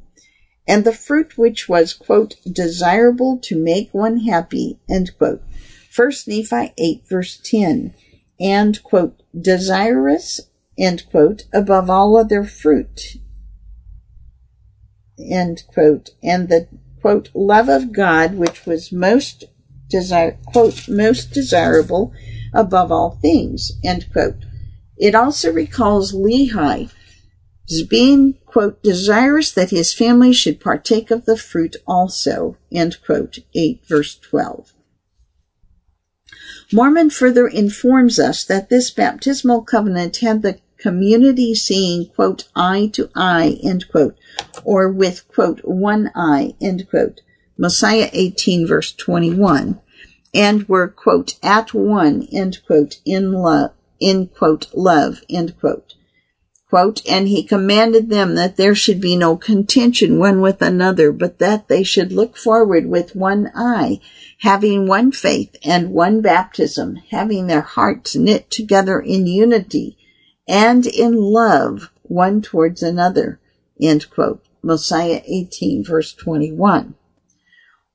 and the fruit which was, quote, desirable to make one happy, end quote. 1 Nephi 8 verse 10, and, quote, desirous, end quote, above all other fruit, end quote, and the, quote, love of God which was most desire, quote, most desirable above all things, end quote. It also recalls Lehi as being, quote, desirous that his family should partake of the fruit also, end quote, 8 verse 12. Mormon further informs us that this baptismal covenant had the community seeing, quote, eye to eye, end quote, or with, quote, one eye, end quote. Mosiah 18 verse 21 and were, quote, at one, end quote, in love, in quote, love, end quote. Quote, and he commanded them that there should be no contention one with another, but that they should look forward with one eye, having one faith and one baptism, having their hearts knit together in unity and in love one towards another. End quote. Mosiah 18 verse 21.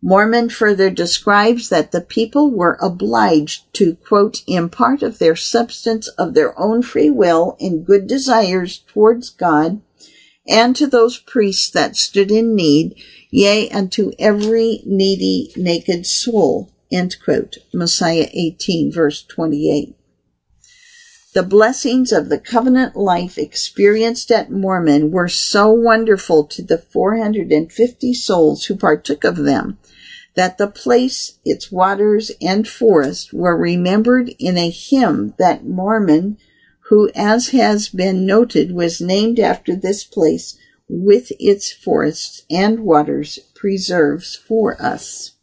Mormon further describes that the people were obliged to, quote, impart of their substance of their own free will and good desires towards God and to those priests that stood in need, yea, unto every needy, naked soul, end quote. Mosiah 18 verse 28. The blessings of the covenant life experienced at Mormon were so wonderful to the 450 souls who partook of them that the place, its waters, and forest were remembered in a hymn that Mormon, who, as has been noted, was named after this place with its forests and waters, preserves for us.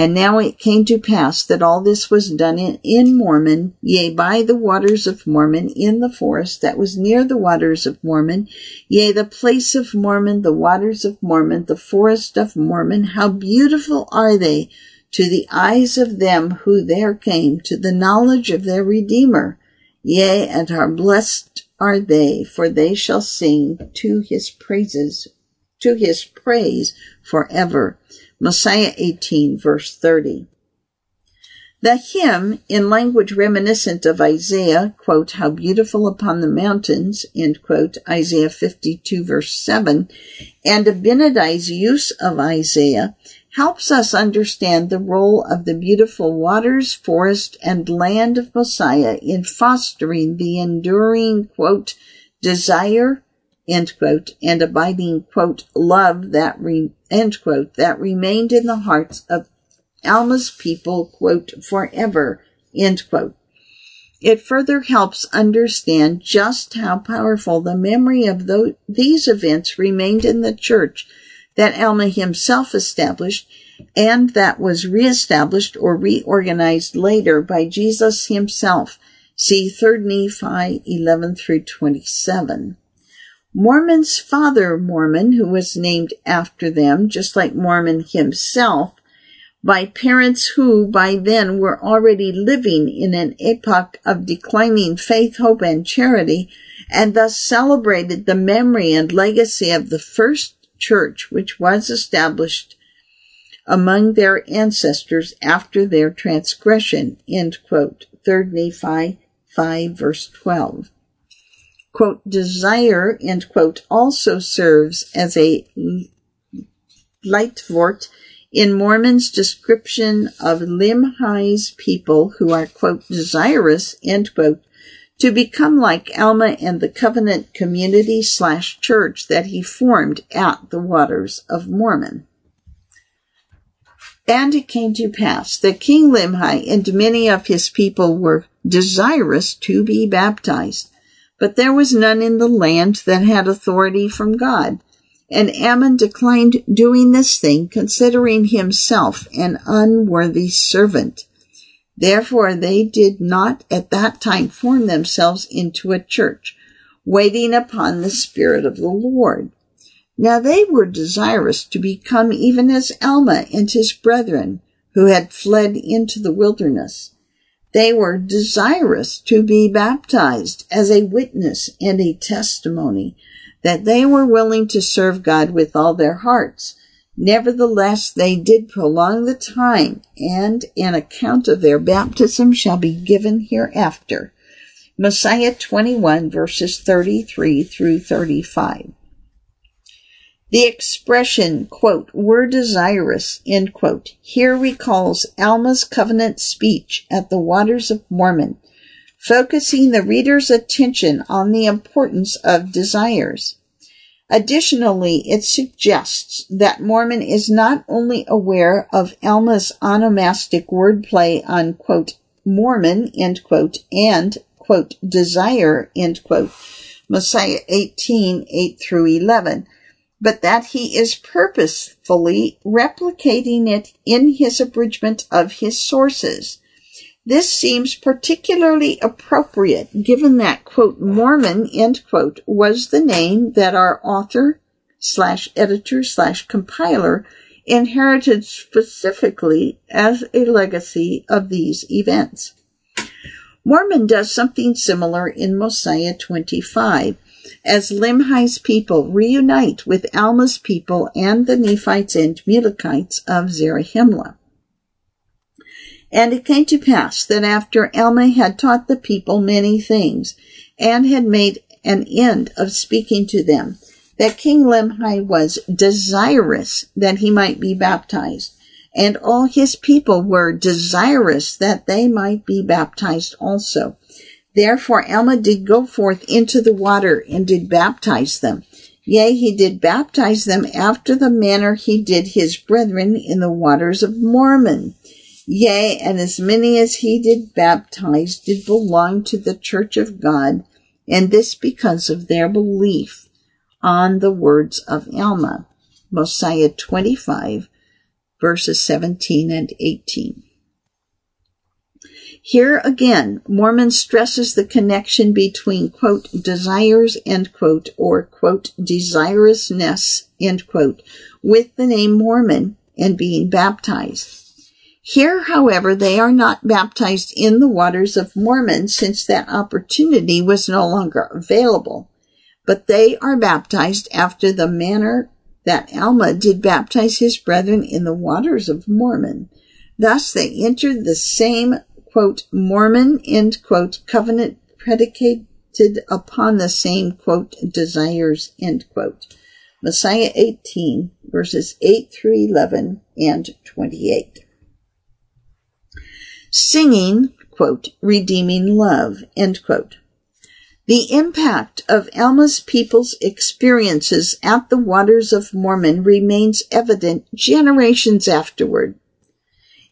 And now it came to pass that all this was done in, in, Mormon, yea, by the waters of Mormon, in the forest that was near the waters of Mormon, yea, the place of Mormon, the waters of Mormon, the forest of Mormon. How beautiful are they to the eyes of them who there came to the knowledge of their Redeemer. Yea, and how blessed are they, for they shall sing to his praises, to his praise forever. Mosiah 18 verse 30. The hymn, in language reminiscent of Isaiah, quote, how beautiful upon the mountains, end quote, Isaiah 52 verse 7, and Abinadi's use of Isaiah helps us understand the role of the beautiful waters, forest, and land of Messiah in fostering the enduring, quote, desire quote, and abiding, quote, love that, re, quote, that remained in the hearts of Alma's people, quote, forever. It further helps understand just how powerful the memory of these events remained in the church that Alma himself established and that was reestablished or reorganized later by Jesus himself. See 3 Nephi 11 through 27. Mormon's father Mormon, who was named after them, just like Mormon himself, by parents who by then were already living in an epoch of declining faith, hope, and charity, and thus celebrated the memory and legacy of the first church which was established among their ancestors after their transgression. End quote. 3 Nephi 5 verse 12 quote, desire, end quote, also serves as a Leitwort in Mormon's description of Limhi's people who are, quote, desirous, end quote, to become like Alma and the covenant community slash church that he formed at the waters of Mormon. And it came to pass that King Limhi and many of his people were desirous to be baptized. But there was none in the land that had authority from God. And Ammon declined doing this thing, considering himself an unworthy servant. Therefore they did not at that time form themselves into a church. waiting upon the Spirit of the Lord. Now they were desirous to become even as Alma and his brethren who had fled into the wilderness. They were desirous to be baptized as a witness and a testimony that they were willing to serve God with all their hearts. Nevertheless, they did prolong the time, and an account of their baptism shall be given hereafter. Mosiah 21 verses 33 through 35. The expression, quote, we're desirous, end quote, here recalls Alma's covenant speech at the Waters of Mormon, focusing the reader's attention on the importance of desires. Additionally, it suggests that Mormon is not only aware of Alma's onomastic wordplay on, quote, Mormon, end quote, and, quote, desire, end quote, Mosiah 18, 8 through 11, but that he is purposefully replicating it in his abridgment of his sources. This seems particularly appropriate given that, quote, Mormon, end quote, was the name that our author slash editor slash compiler inherited specifically as a legacy of these events. Mormon does something similar in Mosiah 25 as Limhi's people reunite with Alma's people and the Nephites and Mulekites of Zarahemla. And it came to pass that after Alma had taught the people many things, and had made an end of speaking to them, that King Limhi was desirous that he might be baptized, and all his people were desirous that they might be baptized also. Therefore Alma did go forth into the water and did baptize them. Yea, he did baptize them after the manner he did his brethren in the waters of Mormon. Yea, and as many as he did baptize did belong to the church of God, and this because of their belief on the words of Alma. Mosiah 25, verses 17 and 18. Here again, Mormon stresses the connection between, quote, desires, end quote, or, quote, desirousness, end quote, with the name Mormon and being baptized. Here, however, they are not baptized in the waters of Mormon since that opportunity was no longer available, but they are baptized after the manner that Alma did baptize his brethren in the waters of Mormon. Thus they entered the same quote, Mormon, end quote, covenant predicated upon the same, quote, desires, end quote. Mosiah 18, verses 8 through 11 and 28. Singing, quote, redeeming love, end quote. The impact of Alma's people's experiences at the waters of Mormon remains evident generations afterward.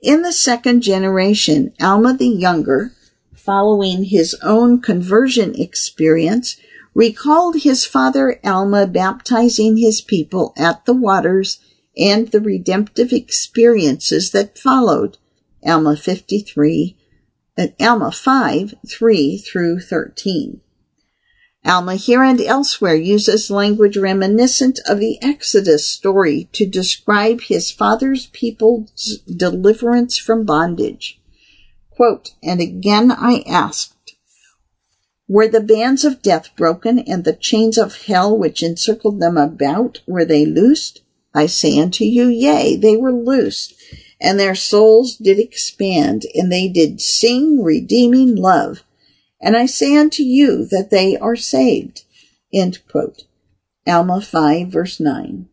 In the second generation, Alma the Younger, following his own conversion experience, recalled his father Alma baptizing his people at the waters and the redemptive experiences that followed. Alma 53, uh, Alma 5, 3 through 13. Alma here and elsewhere uses language reminiscent of the Exodus story to describe his father's people's deliverance from bondage. Quote, and again I asked, were the bands of death broken and the chains of hell which encircled them about, were they loosed? I say unto you, yea, they were loosed, and their souls did expand, and they did sing redeeming love and I say unto you that they are saved. End quote. Alma 5 verse 9.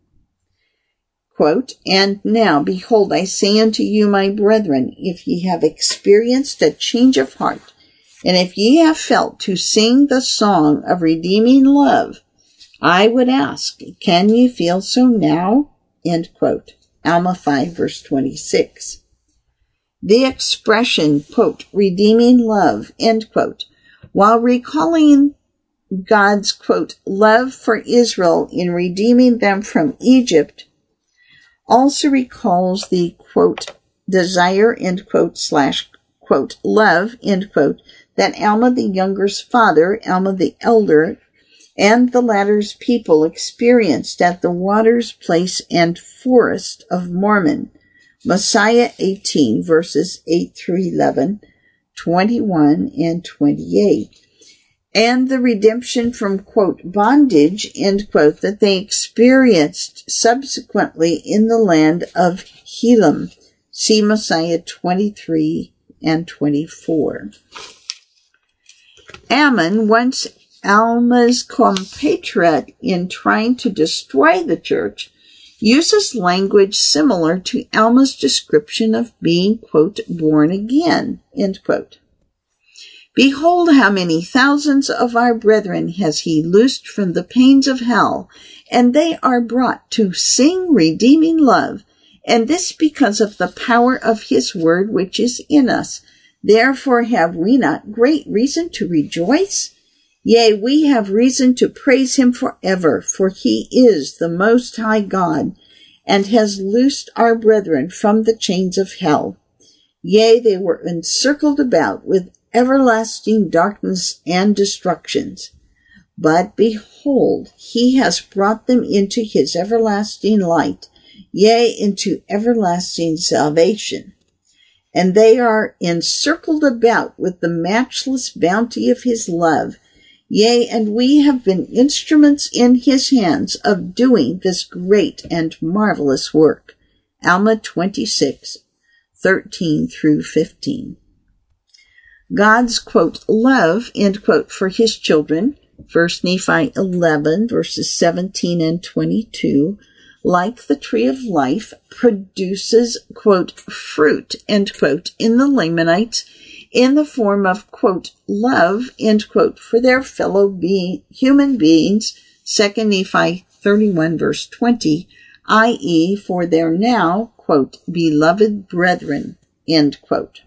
Quote, and now behold, I say unto you, my brethren, if ye have experienced a change of heart, and if ye have felt to sing the song of redeeming love, I would ask, can ye feel so now? End quote. Alma 5 verse 26. The expression, quote, redeeming love, end quote, while recalling God's quote, love for Israel in redeeming them from Egypt, also recalls the quote, desire, end quote, slash quote, love, end quote, that Alma the Younger's father, Alma the Elder, and the latter's people experienced at the waters, place, and forest of Mormon. Mosiah 18 verses 8 through 11, 21 and 28. And the redemption from, quote, bondage, end quote, that they experienced subsequently in the land of Helam. See Mosiah 23 and 24. Ammon, once Alma's compatriot in trying to destroy the church, uses language similar to Alma's description of being, quote, born again, end quote. Behold how many thousands of our brethren has he loosed from the pains of hell, and they are brought to sing redeeming love, and this because of the power of his word which is in us. Therefore have we not great reason to rejoice? Yea, we have reason to praise him forever, for he is the most high God, and has loosed our brethren from the chains of hell. Yea, they were encircled about with everlasting darkness and destructions. But behold, he has brought them into his everlasting light, yea, into everlasting salvation. And they are encircled about with the matchless bounty of his love, Yea, and we have been instruments in his hands of doing this great and marvelous work. Alma 26, 13 through 15. God's quote, love, end quote, for his children, 1 Nephi 11 verses 17 and 22, like the tree of life, produces, quote, fruit, end quote, in the Lamanites in the form of, quote, love, end quote, for their fellow being, human beings, 2 Nephi 31 verse 20, i.e., for their now, quote, beloved brethren, end quote.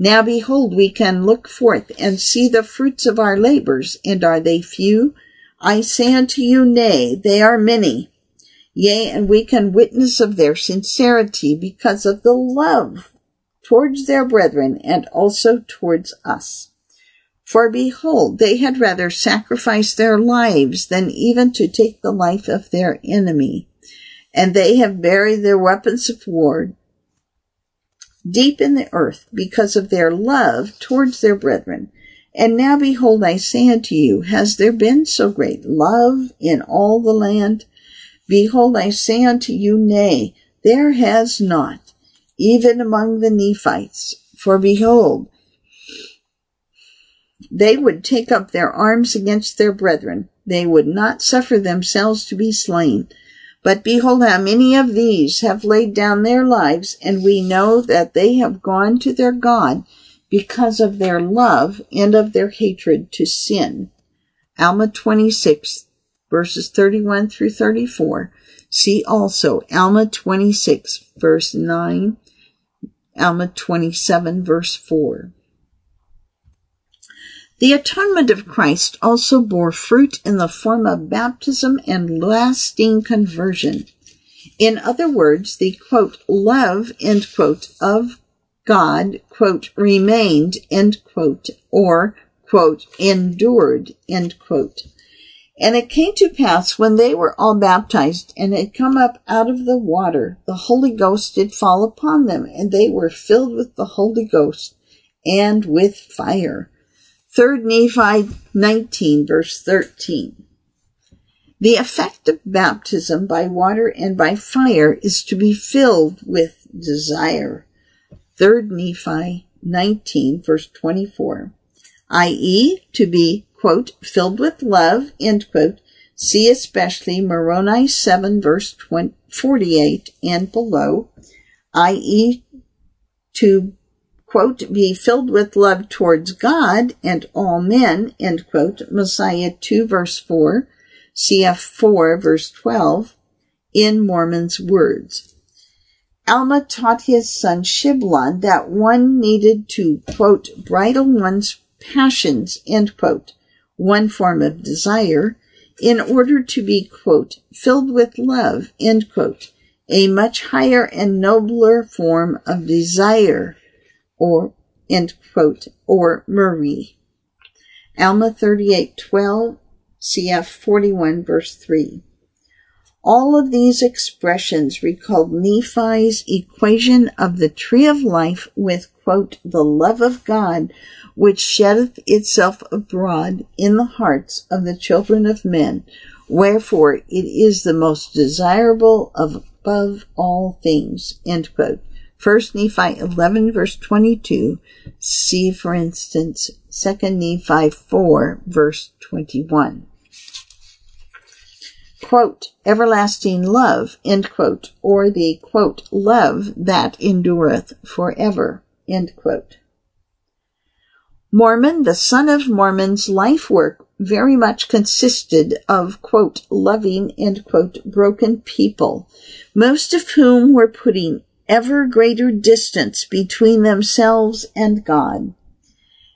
Now behold, we can look forth and see the fruits of our labors, and are they few? I say unto you, nay, they are many. Yea, and we can witness of their sincerity because of the love towards their brethren and also towards us. For behold, they had rather sacrifice their lives than even to take the life of their enemy. And they have buried their weapons of war deep in the earth because of their love towards their brethren. And now behold, I say unto you, has there been so great love in all the land? Behold, I say unto you, nay, there has not even among the Nephites. For behold, they would take up their arms against their brethren. They would not suffer themselves to be slain. But behold, how many of these have laid down their lives, and we know that they have gone to their God because of their love and of their hatred to sin. Alma 26, verses 31 through 34. See also Alma 26, verse 9 Alma 27 verse 4. The atonement of Christ also bore fruit in the form of baptism and lasting conversion. In other words, the quote, love, end quote, of God, quote, remained, end quote, or, quote, endured, end quote. And it came to pass when they were all baptized and had come up out of the water, the Holy Ghost did fall upon them, and they were filled with the Holy Ghost and with fire. 3 Nephi 19 verse 13. The effect of baptism by water and by fire is to be filled with desire. 3 Nephi 19 verse 24. i.e., to be quote, filled with love, end quote. See especially Moroni 7 verse 20, 48 and below, i.e. to quote, be filled with love towards God and all men, end quote, Mosiah 2 verse 4, CF 4 verse 12, in Mormon's words. Alma taught his son Shiblon that one needed to, quote, bridle one's passions, end quote, one form of desire, in order to be, quote, filled with love, end quote, a much higher and nobler form of desire, or, end quote, or Marie. Alma 38:12 cf 41 verse 3. All of these expressions recalled Nephi's equation of the tree of life with, quote, the love of God, which sheddeth itself abroad in the hearts of the children of men, wherefore it is the most desirable of above all things, end quote. First Nephi 11 verse 22. See, for instance, Second Nephi 4 verse 21 quote, everlasting love, end quote, or the, quote, love that endureth forever, end quote. Mormon, the son of Mormon's life work very much consisted of, quote, loving, end quote, broken people, most of whom were putting ever greater distance between themselves and God.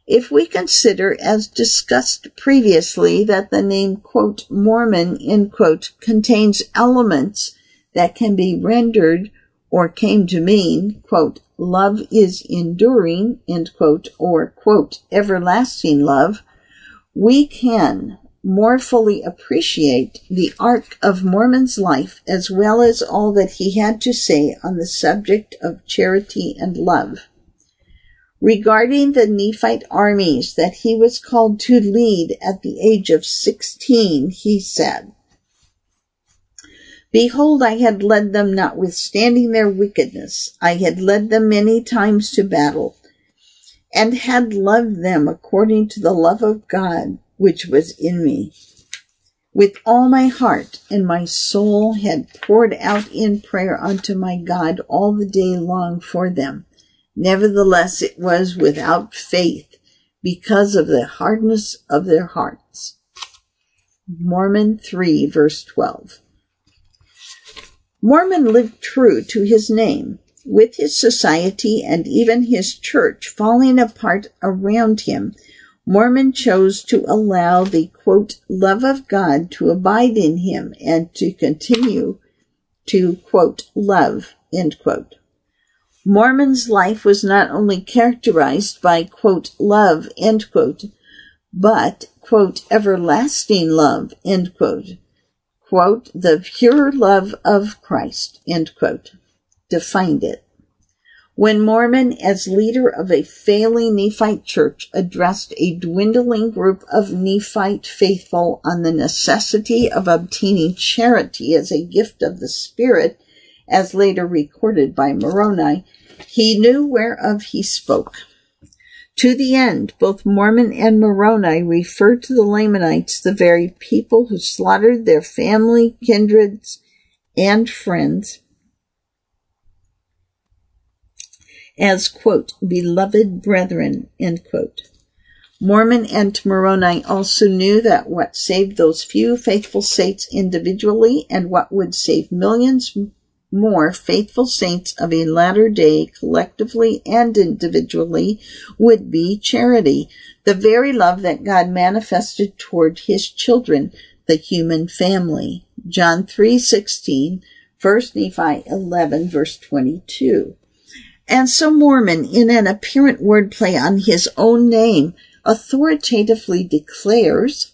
If we consider, as discussed previously, that the name, quote, Mormon, end quote, contains elements that can be rendered or came to mean, quote, love is enduring, end quote, or, quote, everlasting love, we can more fully appreciate the arc of Mormon's life as well as all that he had to say on the subject of charity and love. Regarding the Nephite armies that he was called to lead at the age of 16, he said, Behold, I had led them notwithstanding their wickedness. I had led them many times to battle, and had loved them according to the love of God which was in me. With all my heart and my soul had poured out in prayer unto my God all the day long for them Nevertheless, it was without faith because of the hardness of their hearts. Mormon 3 verse 12. Mormon lived true to his name, with his society and even his church falling apart around him. Mormon chose to allow the quote, love of God to abide in him and to continue to quote, love, end quote. Mormon's life was not only characterized by, quote, love, end quote, but, quote, everlasting love, end quote, quote, the pure love of Christ, end quote, defined it. When Mormon, as leader of a failing Nephite church, addressed a dwindling group of Nephite faithful on the necessity of obtaining charity as a gift of the Spirit, as later recorded by Moroni, he knew whereof he spoke. To the end, both Mormon and Moroni refer to the Lamanites, the very people who slaughtered their family, kindreds, and friends, as, quote, beloved brethren, end quote. Mormon and Moroni also knew that what saved those few faithful saints individually and what would save millions more faithful saints of a latter day, collectively and individually, would be charity, the very love that God manifested toward his children, the human family. John 3:16, 1 Nephi 11 verse 22. And so Mormon, in an apparent wordplay on his own name, authoritatively declares,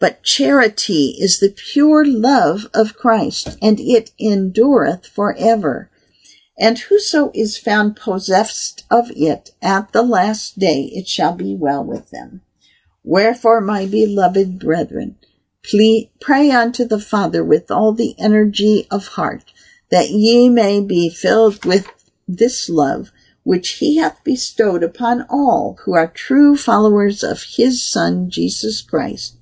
but charity is the pure love of Christ, and it endureth forever. And whoso is found possessed of it at the last day, it shall be well with them. Wherefore, my beloved brethren, pray unto the Father with all the energy of heart, that ye may be filled with this love, which he hath bestowed upon all who are true followers of his Son, Jesus Christ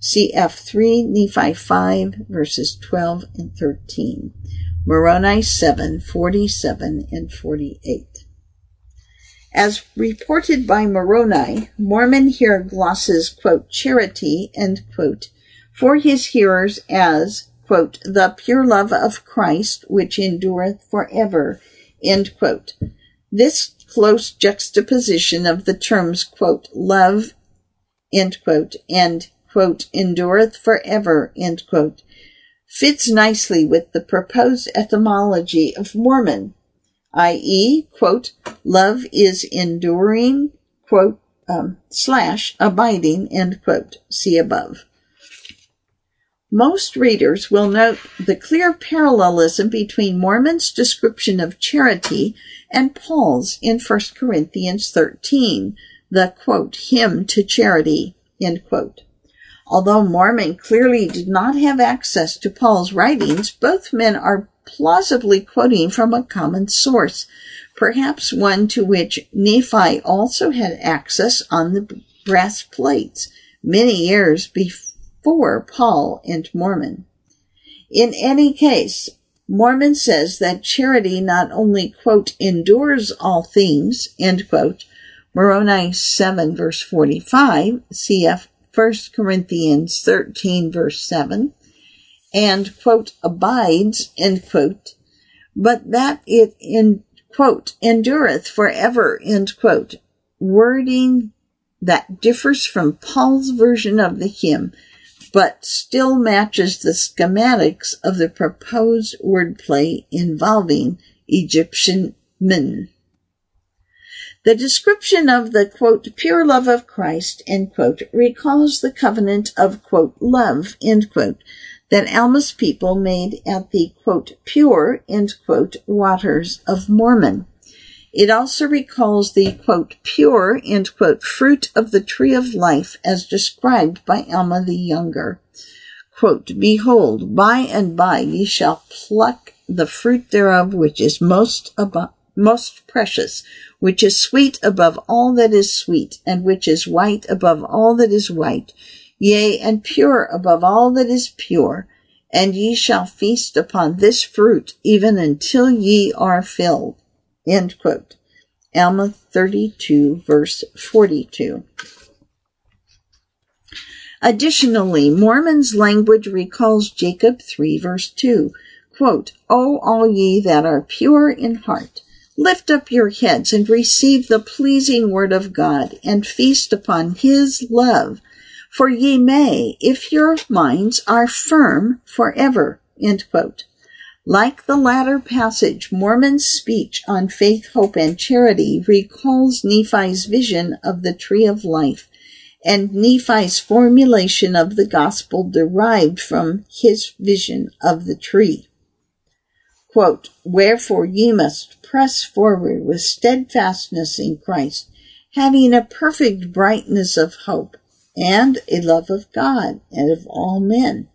Cf 3 Nephi 5 verses 12 and 13. Moroni 7 47 and 48. As reported by Moroni, Mormon here glosses, quote, charity, end quote, for his hearers as, quote, the pure love of Christ which endureth forever, end quote. This close juxtaposition of the terms, quote, love, end quote, and quote, endureth forever, end quote, fits nicely with the proposed etymology of Mormon, i.e., quote, love is enduring, quote, um, slash, abiding, end quote, see above. Most readers will note the clear parallelism between Mormon's description of charity and Paul's in 1 Corinthians 13, the quote, hymn to charity, end quote. Although Mormon clearly did not have access to Paul's writings, both men are plausibly quoting from a common source, perhaps one to which Nephi also had access on the brass plates many years before Paul and Mormon. In any case, Mormon says that charity not only, quote, endures all things, end quote, Moroni 7 verse 45, cf. 1 Corinthians 13 verse 7, and, quote, abides, end quote, but that it, in, quote, endureth forever, end quote, wording that differs from Paul's version of the hymn, but still matches the schematics of the proposed wordplay involving Egyptian men. The description of the quote, pure love of Christ, quote, recalls the covenant of quote, love, quote, that Alma's people made at the pure, waters of Mormon. It also recalls the quote, pure, end quote, fruit of the tree of life as described by Alma the Younger. Quote, Behold, by and by ye shall pluck the fruit thereof which is most above most precious, which is sweet above all that is sweet, and which is white above all that is white, yea, and pure above all that is pure, and ye shall feast upon this fruit even until ye are filled. End quote. Alma 32 verse 42. Additionally, Mormon's language recalls Jacob 3 verse 2. Quote, O all ye that are pure in heart, lift up your heads and receive the pleasing word of God and feast upon his love. For ye may, if your minds are firm forever. Like the latter passage, Mormon's speech on faith, hope, and charity recalls Nephi's vision of the tree of life and Nephi's formulation of the gospel derived from his vision of the tree. Quote, Wherefore ye must press forward with steadfastness in Christ, having a perfect brightness of hope and a love of God and of all men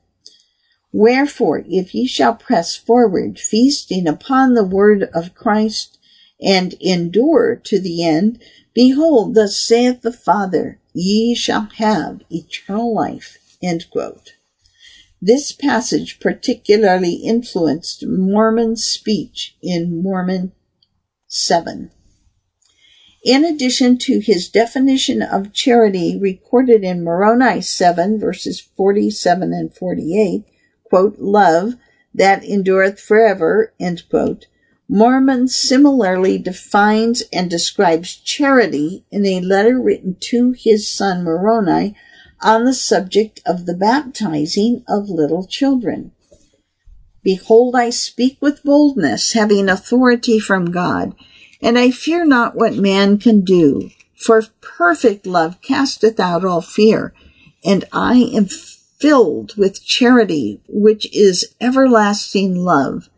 Wherefore, if ye shall press forward, feasting upon the word of Christ, and endure to the end, behold, thus saith the Father, ye shall have eternal life. This passage particularly influenced Mormon's speech in Mormon 7. In addition to his definition of charity recorded in Moroni 7 verses 47 and 48, quote, love that endureth forever, end quote, Mormon similarly defines and describes charity in a letter written to his son Moroni on the subject of the baptizing of little children. Behold, I speak with boldness, having authority from God, and I fear not what man can do, for perfect love casteth out all fear, and I am filled with charity, which is everlasting love.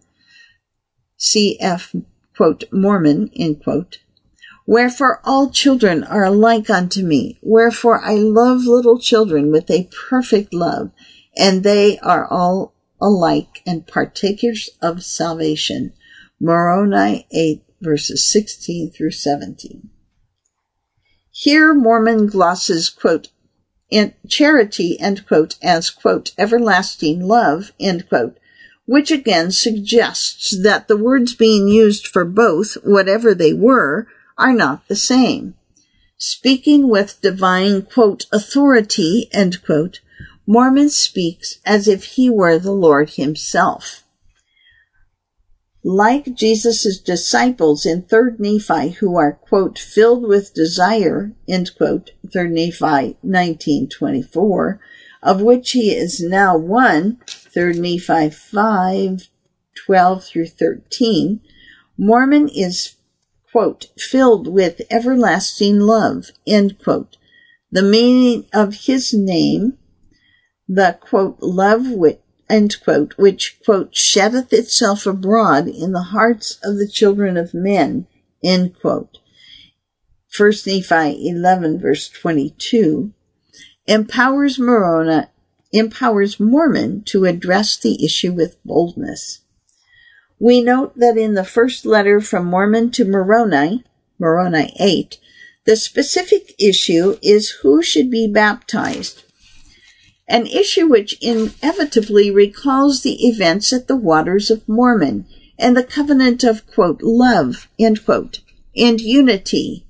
Cf. Quote, Mormon, end quote. Wherefore all children are alike unto me. Wherefore I love little children with a perfect love, and they are all alike and partakers of salvation. Moroni 8 verses 16 through 17. Here Mormon glosses, quote, charity, end quote, as, quote, everlasting love, end quote, which again suggests that the words being used for both, whatever they were, are not the same. Speaking with divine, quote, authority, end quote, Mormon speaks as if he were the Lord himself like Jesus' disciples in 3rd Nephi who are, quote, filled with desire, end quote, 3rd Nephi 1924, of which he is now one, 3rd Nephi 5, 12 through 13, Mormon is, quote, filled with everlasting love, end quote. The meaning of his name the quote, love which, end quote, which, quote, sheddeth itself abroad in the hearts of the children of men, end quote. 1 Nephi 11 verse 22 empowers Moroni, empowers Mormon to address the issue with boldness. We note that in the first letter from Mormon to Moroni, Moroni 8, the specific issue is who should be baptized, an issue which inevitably recalls the events at the waters of Mormon and the covenant of, quote, love, end quote, and unity,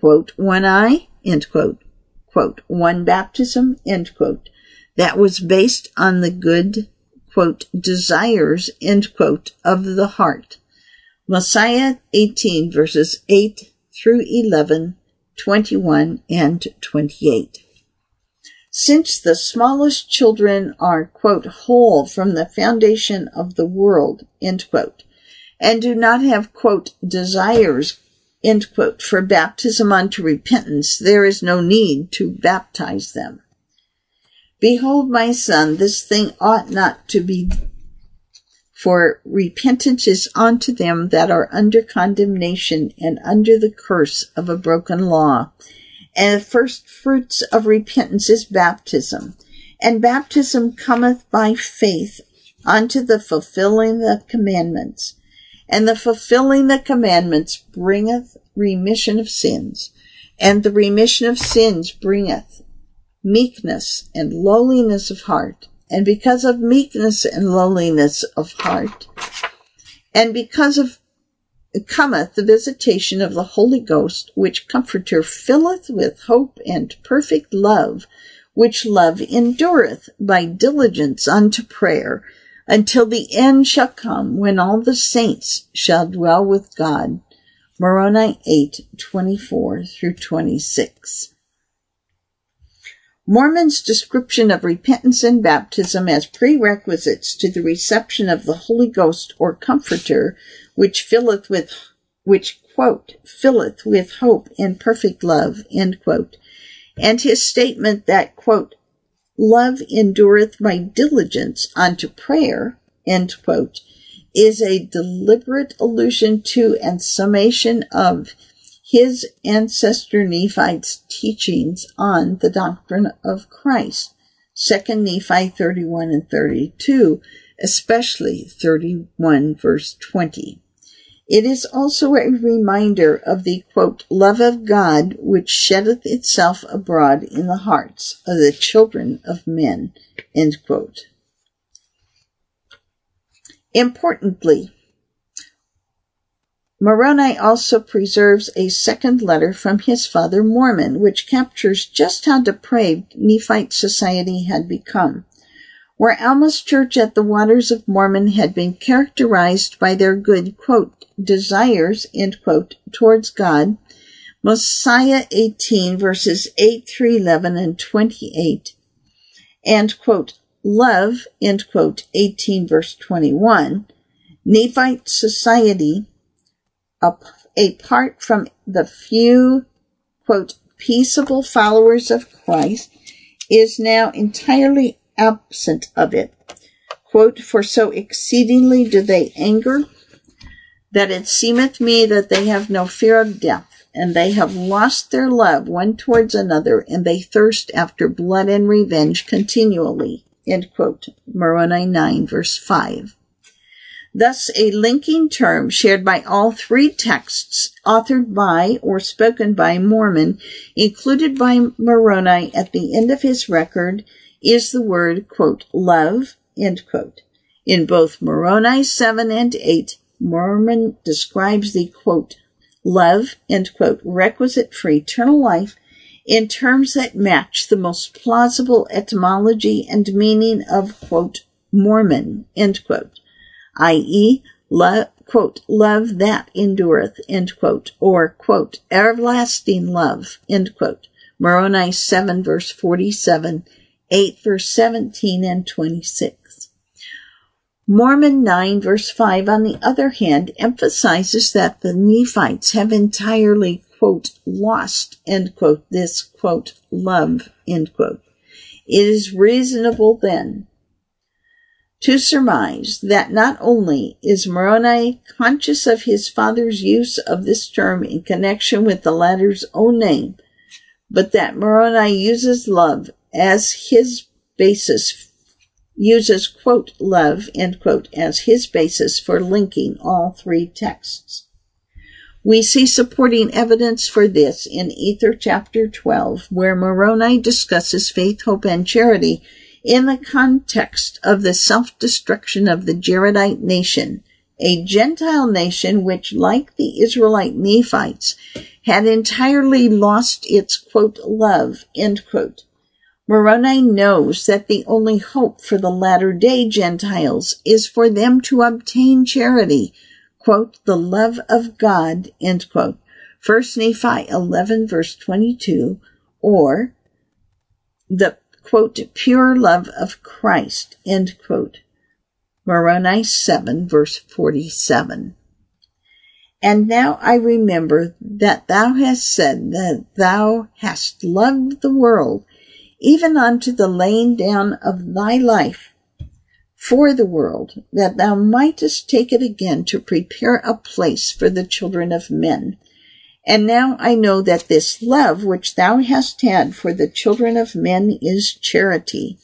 quote, one eye, end quote, quote, one baptism, end quote, that was based on the good, quote, desires, end quote, of the heart. Mosiah 18 verses 8 through 11, 21 and 28. Since the smallest children are, quote, whole from the foundation of the world, end quote, and do not have, quote, desires, end quote, for baptism unto repentance, there is no need to baptize them. Behold, my son, this thing ought not to be, for repentance is unto them that are under condemnation and under the curse of a broken law. And the first fruits of repentance is baptism. And baptism cometh by faith unto the fulfilling the commandments. And the fulfilling the commandments bringeth remission of sins. And the remission of sins bringeth meekness and lowliness of heart. And because of meekness and lowliness of heart, and because of cometh the visitation of the Holy Ghost, which Comforter filleth with hope and perfect love, which love endureth by diligence unto prayer, until the end shall come when all the saints shall dwell with God. Moroni 8, 24 through 26. Mormon's description of repentance and baptism as prerequisites to the reception of the Holy Ghost or Comforter, which filleth with, which, quote, filleth with hope and perfect love, end quote, and his statement that, quote, love endureth by diligence unto prayer, end quote, is a deliberate allusion to and summation of his ancestor Nephi's teachings on the doctrine of Christ. 2 Nephi 31 and 32, especially 31 verse 20. It is also a reminder of the quote, love of God which sheddeth itself abroad in the hearts of the children of men. Importantly, Moroni also preserves a second letter from his father Mormon, which captures just how depraved Nephite society had become. Where Alma's church at the waters of Mormon had been characterized by their good, quote, desires, end quote, towards God, Mosiah 18 verses 8 through 11 and 28, and, quote, love, end quote, 18 verse 21, Nephite society apart from the few, quote, peaceable followers of Christ, is now entirely absent of it. Quote, for so exceedingly do they anger that it seemeth me that they have no fear of death, and they have lost their love one towards another, and they thirst after blood and revenge continually. End quote. Moroni 9 verse 5 thus a linking term shared by all three texts authored by or spoken by Mormon, included by Moroni at the end of his record, is the word, quote, love, end quote. In both Moroni 7 and 8, Mormon describes the, quote, love, end quote, requisite for eternal life in terms that match the most plausible etymology and meaning of, quote, Mormon, end quote i.e., love, quote, love that endureth, end quote, or, quote, everlasting love, end quote. Moroni 7 verse 47, 8 verse 17 and 26. Mormon 9 verse 5, on the other hand, emphasizes that the Nephites have entirely, quote, lost, end quote, this, quote, love, end quote. It is reasonable then to surmise that not only is Moroni conscious of his father's use of this term in connection with the latter's own name, but that Moroni uses love as his basis, uses quote love end quote as his basis for linking all three texts. We see supporting evidence for this in Ether chapter 12, where Moroni discusses faith, hope, and charity in the context of the self-destruction of the Jaredite nation, a Gentile nation which, like the Israelite Nephites, had entirely lost its quote, love, quote. Moroni knows that the only hope for the latter day Gentiles is for them to obtain charity, quote, the love of God, end quote. 1 Nephi 11 verse 22, or the quote, pure love of Christ, end quote. Moroni 7 verse 47. And now I remember that thou hast said that thou hast loved the world, even unto the laying down of thy life for the world, that thou mightest take it again to prepare a place for the children of men. And now I know that this love which thou hast had for the children of men is charity.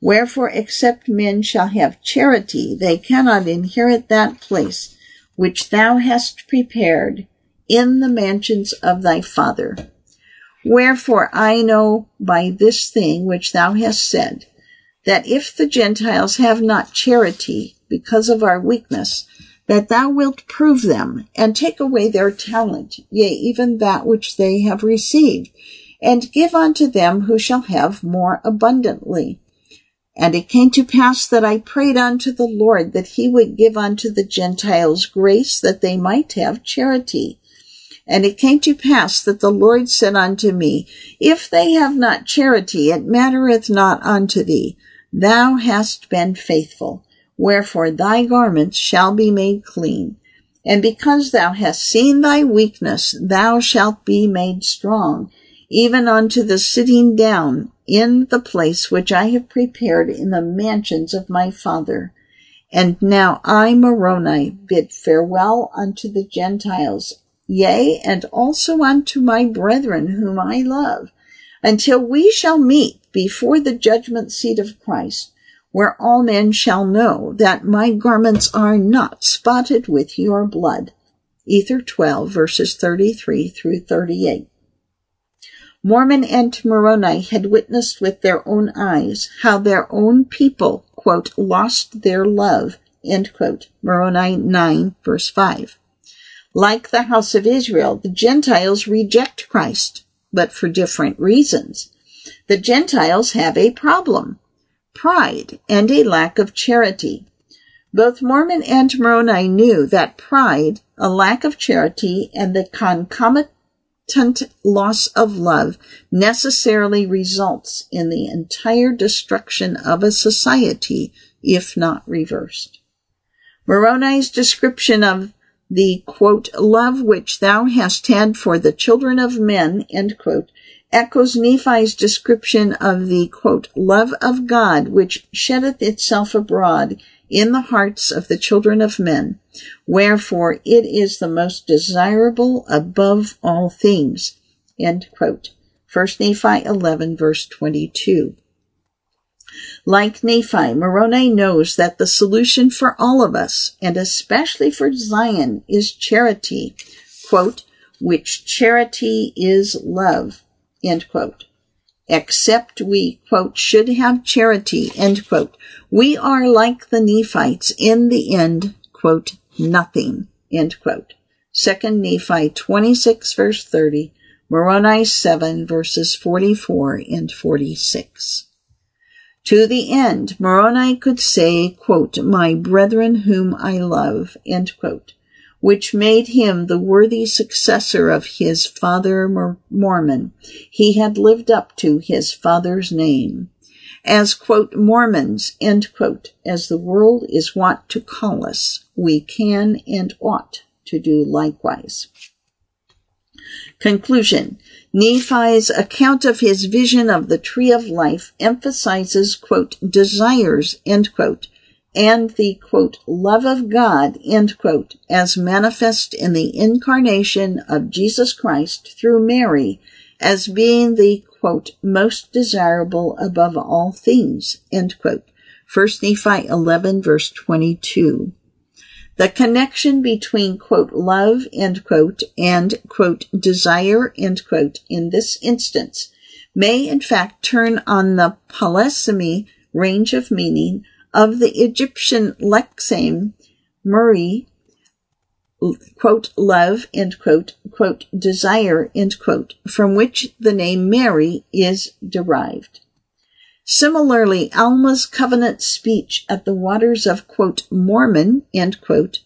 Wherefore, except men shall have charity, they cannot inherit that place which thou hast prepared in the mansions of thy Father. Wherefore I know by this thing which thou hast said, that if the Gentiles have not charity because of our weakness, that thou wilt prove them, and take away their talent, yea, even that which they have received, and give unto them who shall have more abundantly. And it came to pass that I prayed unto the Lord that he would give unto the Gentiles grace that they might have charity. And it came to pass that the Lord said unto me, If they have not charity, it mattereth not unto thee. Thou hast been faithful. Wherefore thy garments shall be made clean. And because thou hast seen thy weakness, thou shalt be made strong, even unto the sitting down in the place which I have prepared in the mansions of my Father. And now I, Moroni, bid farewell unto the Gentiles, yea, and also unto my brethren whom I love, until we shall meet before the judgment seat of Christ where all men shall know that my garments are not spotted with your blood. Ether 12 verses 33 through 38. Mormon and Moroni had witnessed with their own eyes how their own people, quote, lost their love, end quote. Moroni 9 verse 5. Like the house of Israel, the Gentiles reject Christ, but for different reasons. The Gentiles have a problem pride, and a lack of charity. Both Mormon and Moroni knew that pride, a lack of charity, and the concomitant loss of love necessarily results in the entire destruction of a society, if not reversed. Moroni's description of the quote, love which thou hast had for the children of men, end quote, echoes Nephi's description of the, quote, love of God which sheddeth itself abroad in the hearts of the children of men. Wherefore it is the most desirable above all things. End quote. 1 Nephi 11 verse 22. Like Nephi, Moroni knows that the solution for all of us, and especially for Zion, is charity. Quote, which charity is love end quote. Except we, quote, should have charity, end quote. We are like the Nephites in the end, quote, nothing, end quote. Second Nephi 26 verse 30, Moroni 7 verses 44 and 46. To the end, Moroni could say, quote, my brethren whom I love, end quote which made him the worthy successor of his father Mormon. He had lived up to his father's name. As, quote, Mormons, end quote, as the world is wont to call us, we can and ought to do likewise. Conclusion. Nephi's account of his vision of the tree of life emphasizes, quote, desires, end quote, and the, quote, love of God, end quote, as manifest in the incarnation of Jesus Christ through Mary as being the, quote, most desirable above all things, end quote. 1 Nephi 11 verse 22. The connection between, quote, love, end quote, and, quote, desire, end quote, in this instance may in fact turn on the polysemy range of meaning of the Egyptian lexeme Murray, quote, love, end quote, quote, desire, end quote, from which the name Mary is derived. Similarly, Alma's covenant speech at the waters of, quote, Mormon, end quote,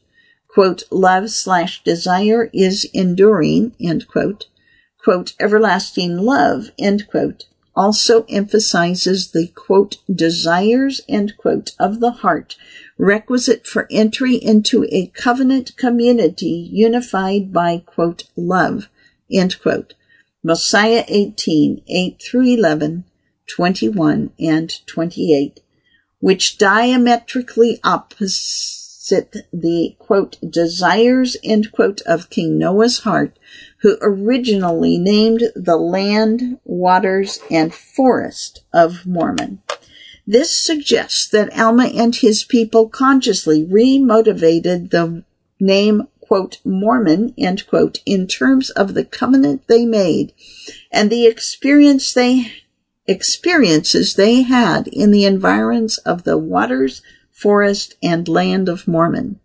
quote, love slash desire is enduring, end quote, quote, everlasting love, end quote, also emphasizes the, quote, desires, end quote, of the heart requisite for entry into a covenant community unified by, quote, love, end quote. Mosiah 18, 8 through 11, 21, and 28, which diametrically opposite the, quote, desires, end quote, of King Noah's heart, who originally named the land, waters, and forest of Mormon. This suggests that Alma and his people consciously remotivated the name quote, Mormon, end quote, in terms of the covenant they made and the experience they experiences they had in the environs of the waters, forest, and land of Mormon.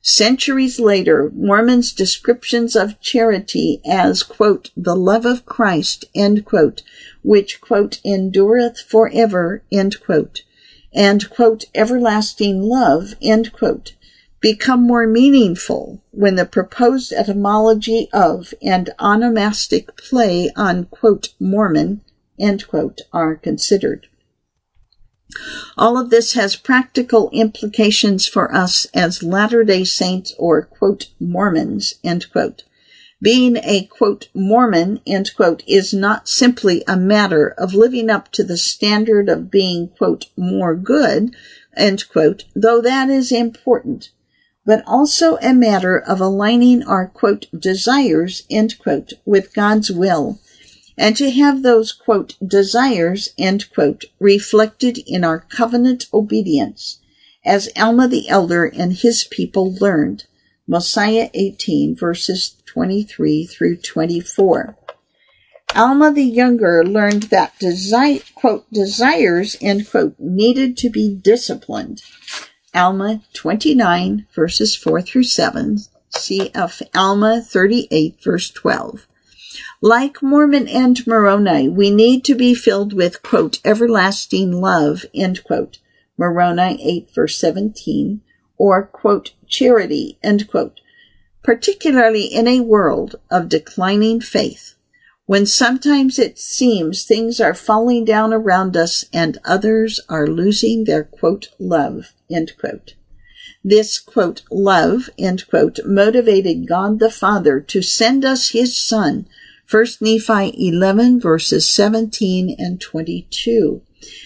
Centuries later, Mormon's descriptions of charity as, quote, the love of Christ, end quote, which, quote, endureth forever, end quote, and, quote, everlasting love, end quote, become more meaningful when the proposed etymology of and onomastic play on, quote, Mormon, end quote, are considered. All of this has practical implications for us as Latter-day Saints or, quote, Mormons, end quote. Being a, quote, Mormon, end quote, is not simply a matter of living up to the standard of being, quote, more good, end quote, though that is important, but also a matter of aligning our, quote, desires, end quote, with God's will and to have those, quote, desires, end quote, reflected in our covenant obedience, as Alma the elder and his people learned. Mosiah 18 verses 23 through 24. Alma the younger learned that desire, quote, desires, end quote, needed to be disciplined. Alma 29 verses 4 through 7. See Alma 38 verse 12. Like Mormon and Moroni, we need to be filled with, quote, everlasting love, end quote. Moroni 8 verse 17, or, quote, charity, end quote. Particularly in a world of declining faith, when sometimes it seems things are falling down around us and others are losing their, quote, love, end quote. This, quote, love, end quote, motivated God the Father to send us his Son 1 Nephi 11 verses 17 and 22.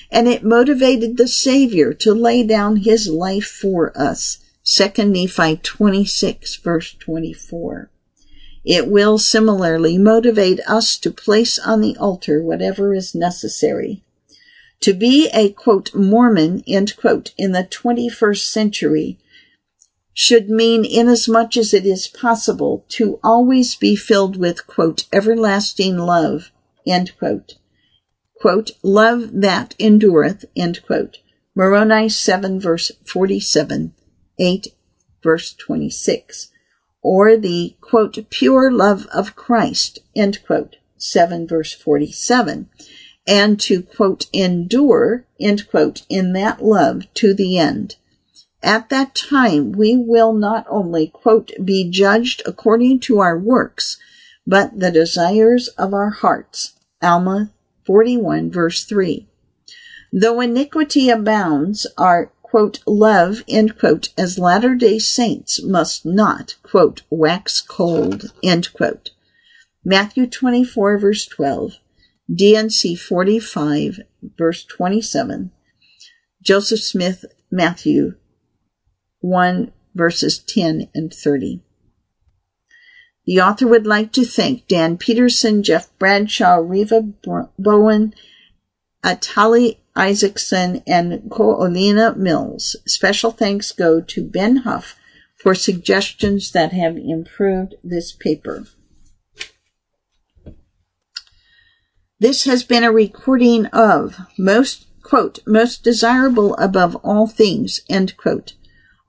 And it motivated the Savior to lay down his life for us. 2 Nephi 26 verse 24. It will similarly motivate us to place on the altar whatever is necessary. To be a quote Mormon end quote in the 21st century should mean inasmuch as it is possible to always be filled with, quote, everlasting love, end quote. Quote, love that endureth, end quote. Moroni 7 verse 47, 8 verse 26. Or the, quote, pure love of Christ, end quote, 7 verse 47. And to, quote, endure, end quote, in that love to the end at that time, we will not only, quote, be judged according to our works, but the desires of our hearts. Alma 41 verse 3. Though iniquity abounds, our, quote, love, end quote, as Latter-day Saints must not, quote, wax cold, end quote. Matthew 24 verse 12, D&C 45 verse 27, Joseph Smith, Matthew 1 verses 10 and 30. The author would like to thank Dan Peterson, Jeff Bradshaw, Reva Bowen, Atali Isaacson, and Koolina Mills. Special thanks go to Ben Huff for suggestions that have improved this paper. This has been a recording of most, quote, most desirable above all things, end quote,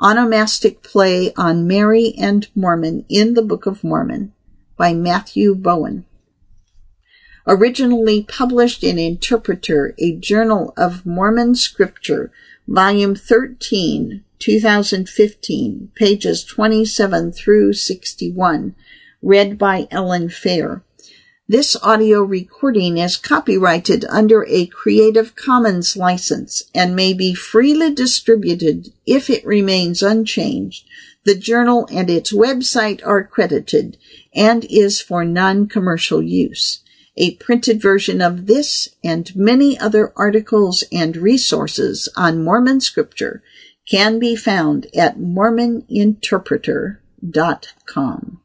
onomastic play on Mary and Mormon in the Book of Mormon by Matthew Bowen. Originally published in Interpreter, a Journal of Mormon Scripture, Volume 13, 2015, pages 27 through 61, read by Ellen Fair. This audio recording is copyrighted under a Creative Commons license and may be freely distributed if it remains unchanged. The journal and its website are credited and is for non-commercial use. A printed version of this and many other articles and resources on Mormon scripture can be found at mormoninterpreter.com.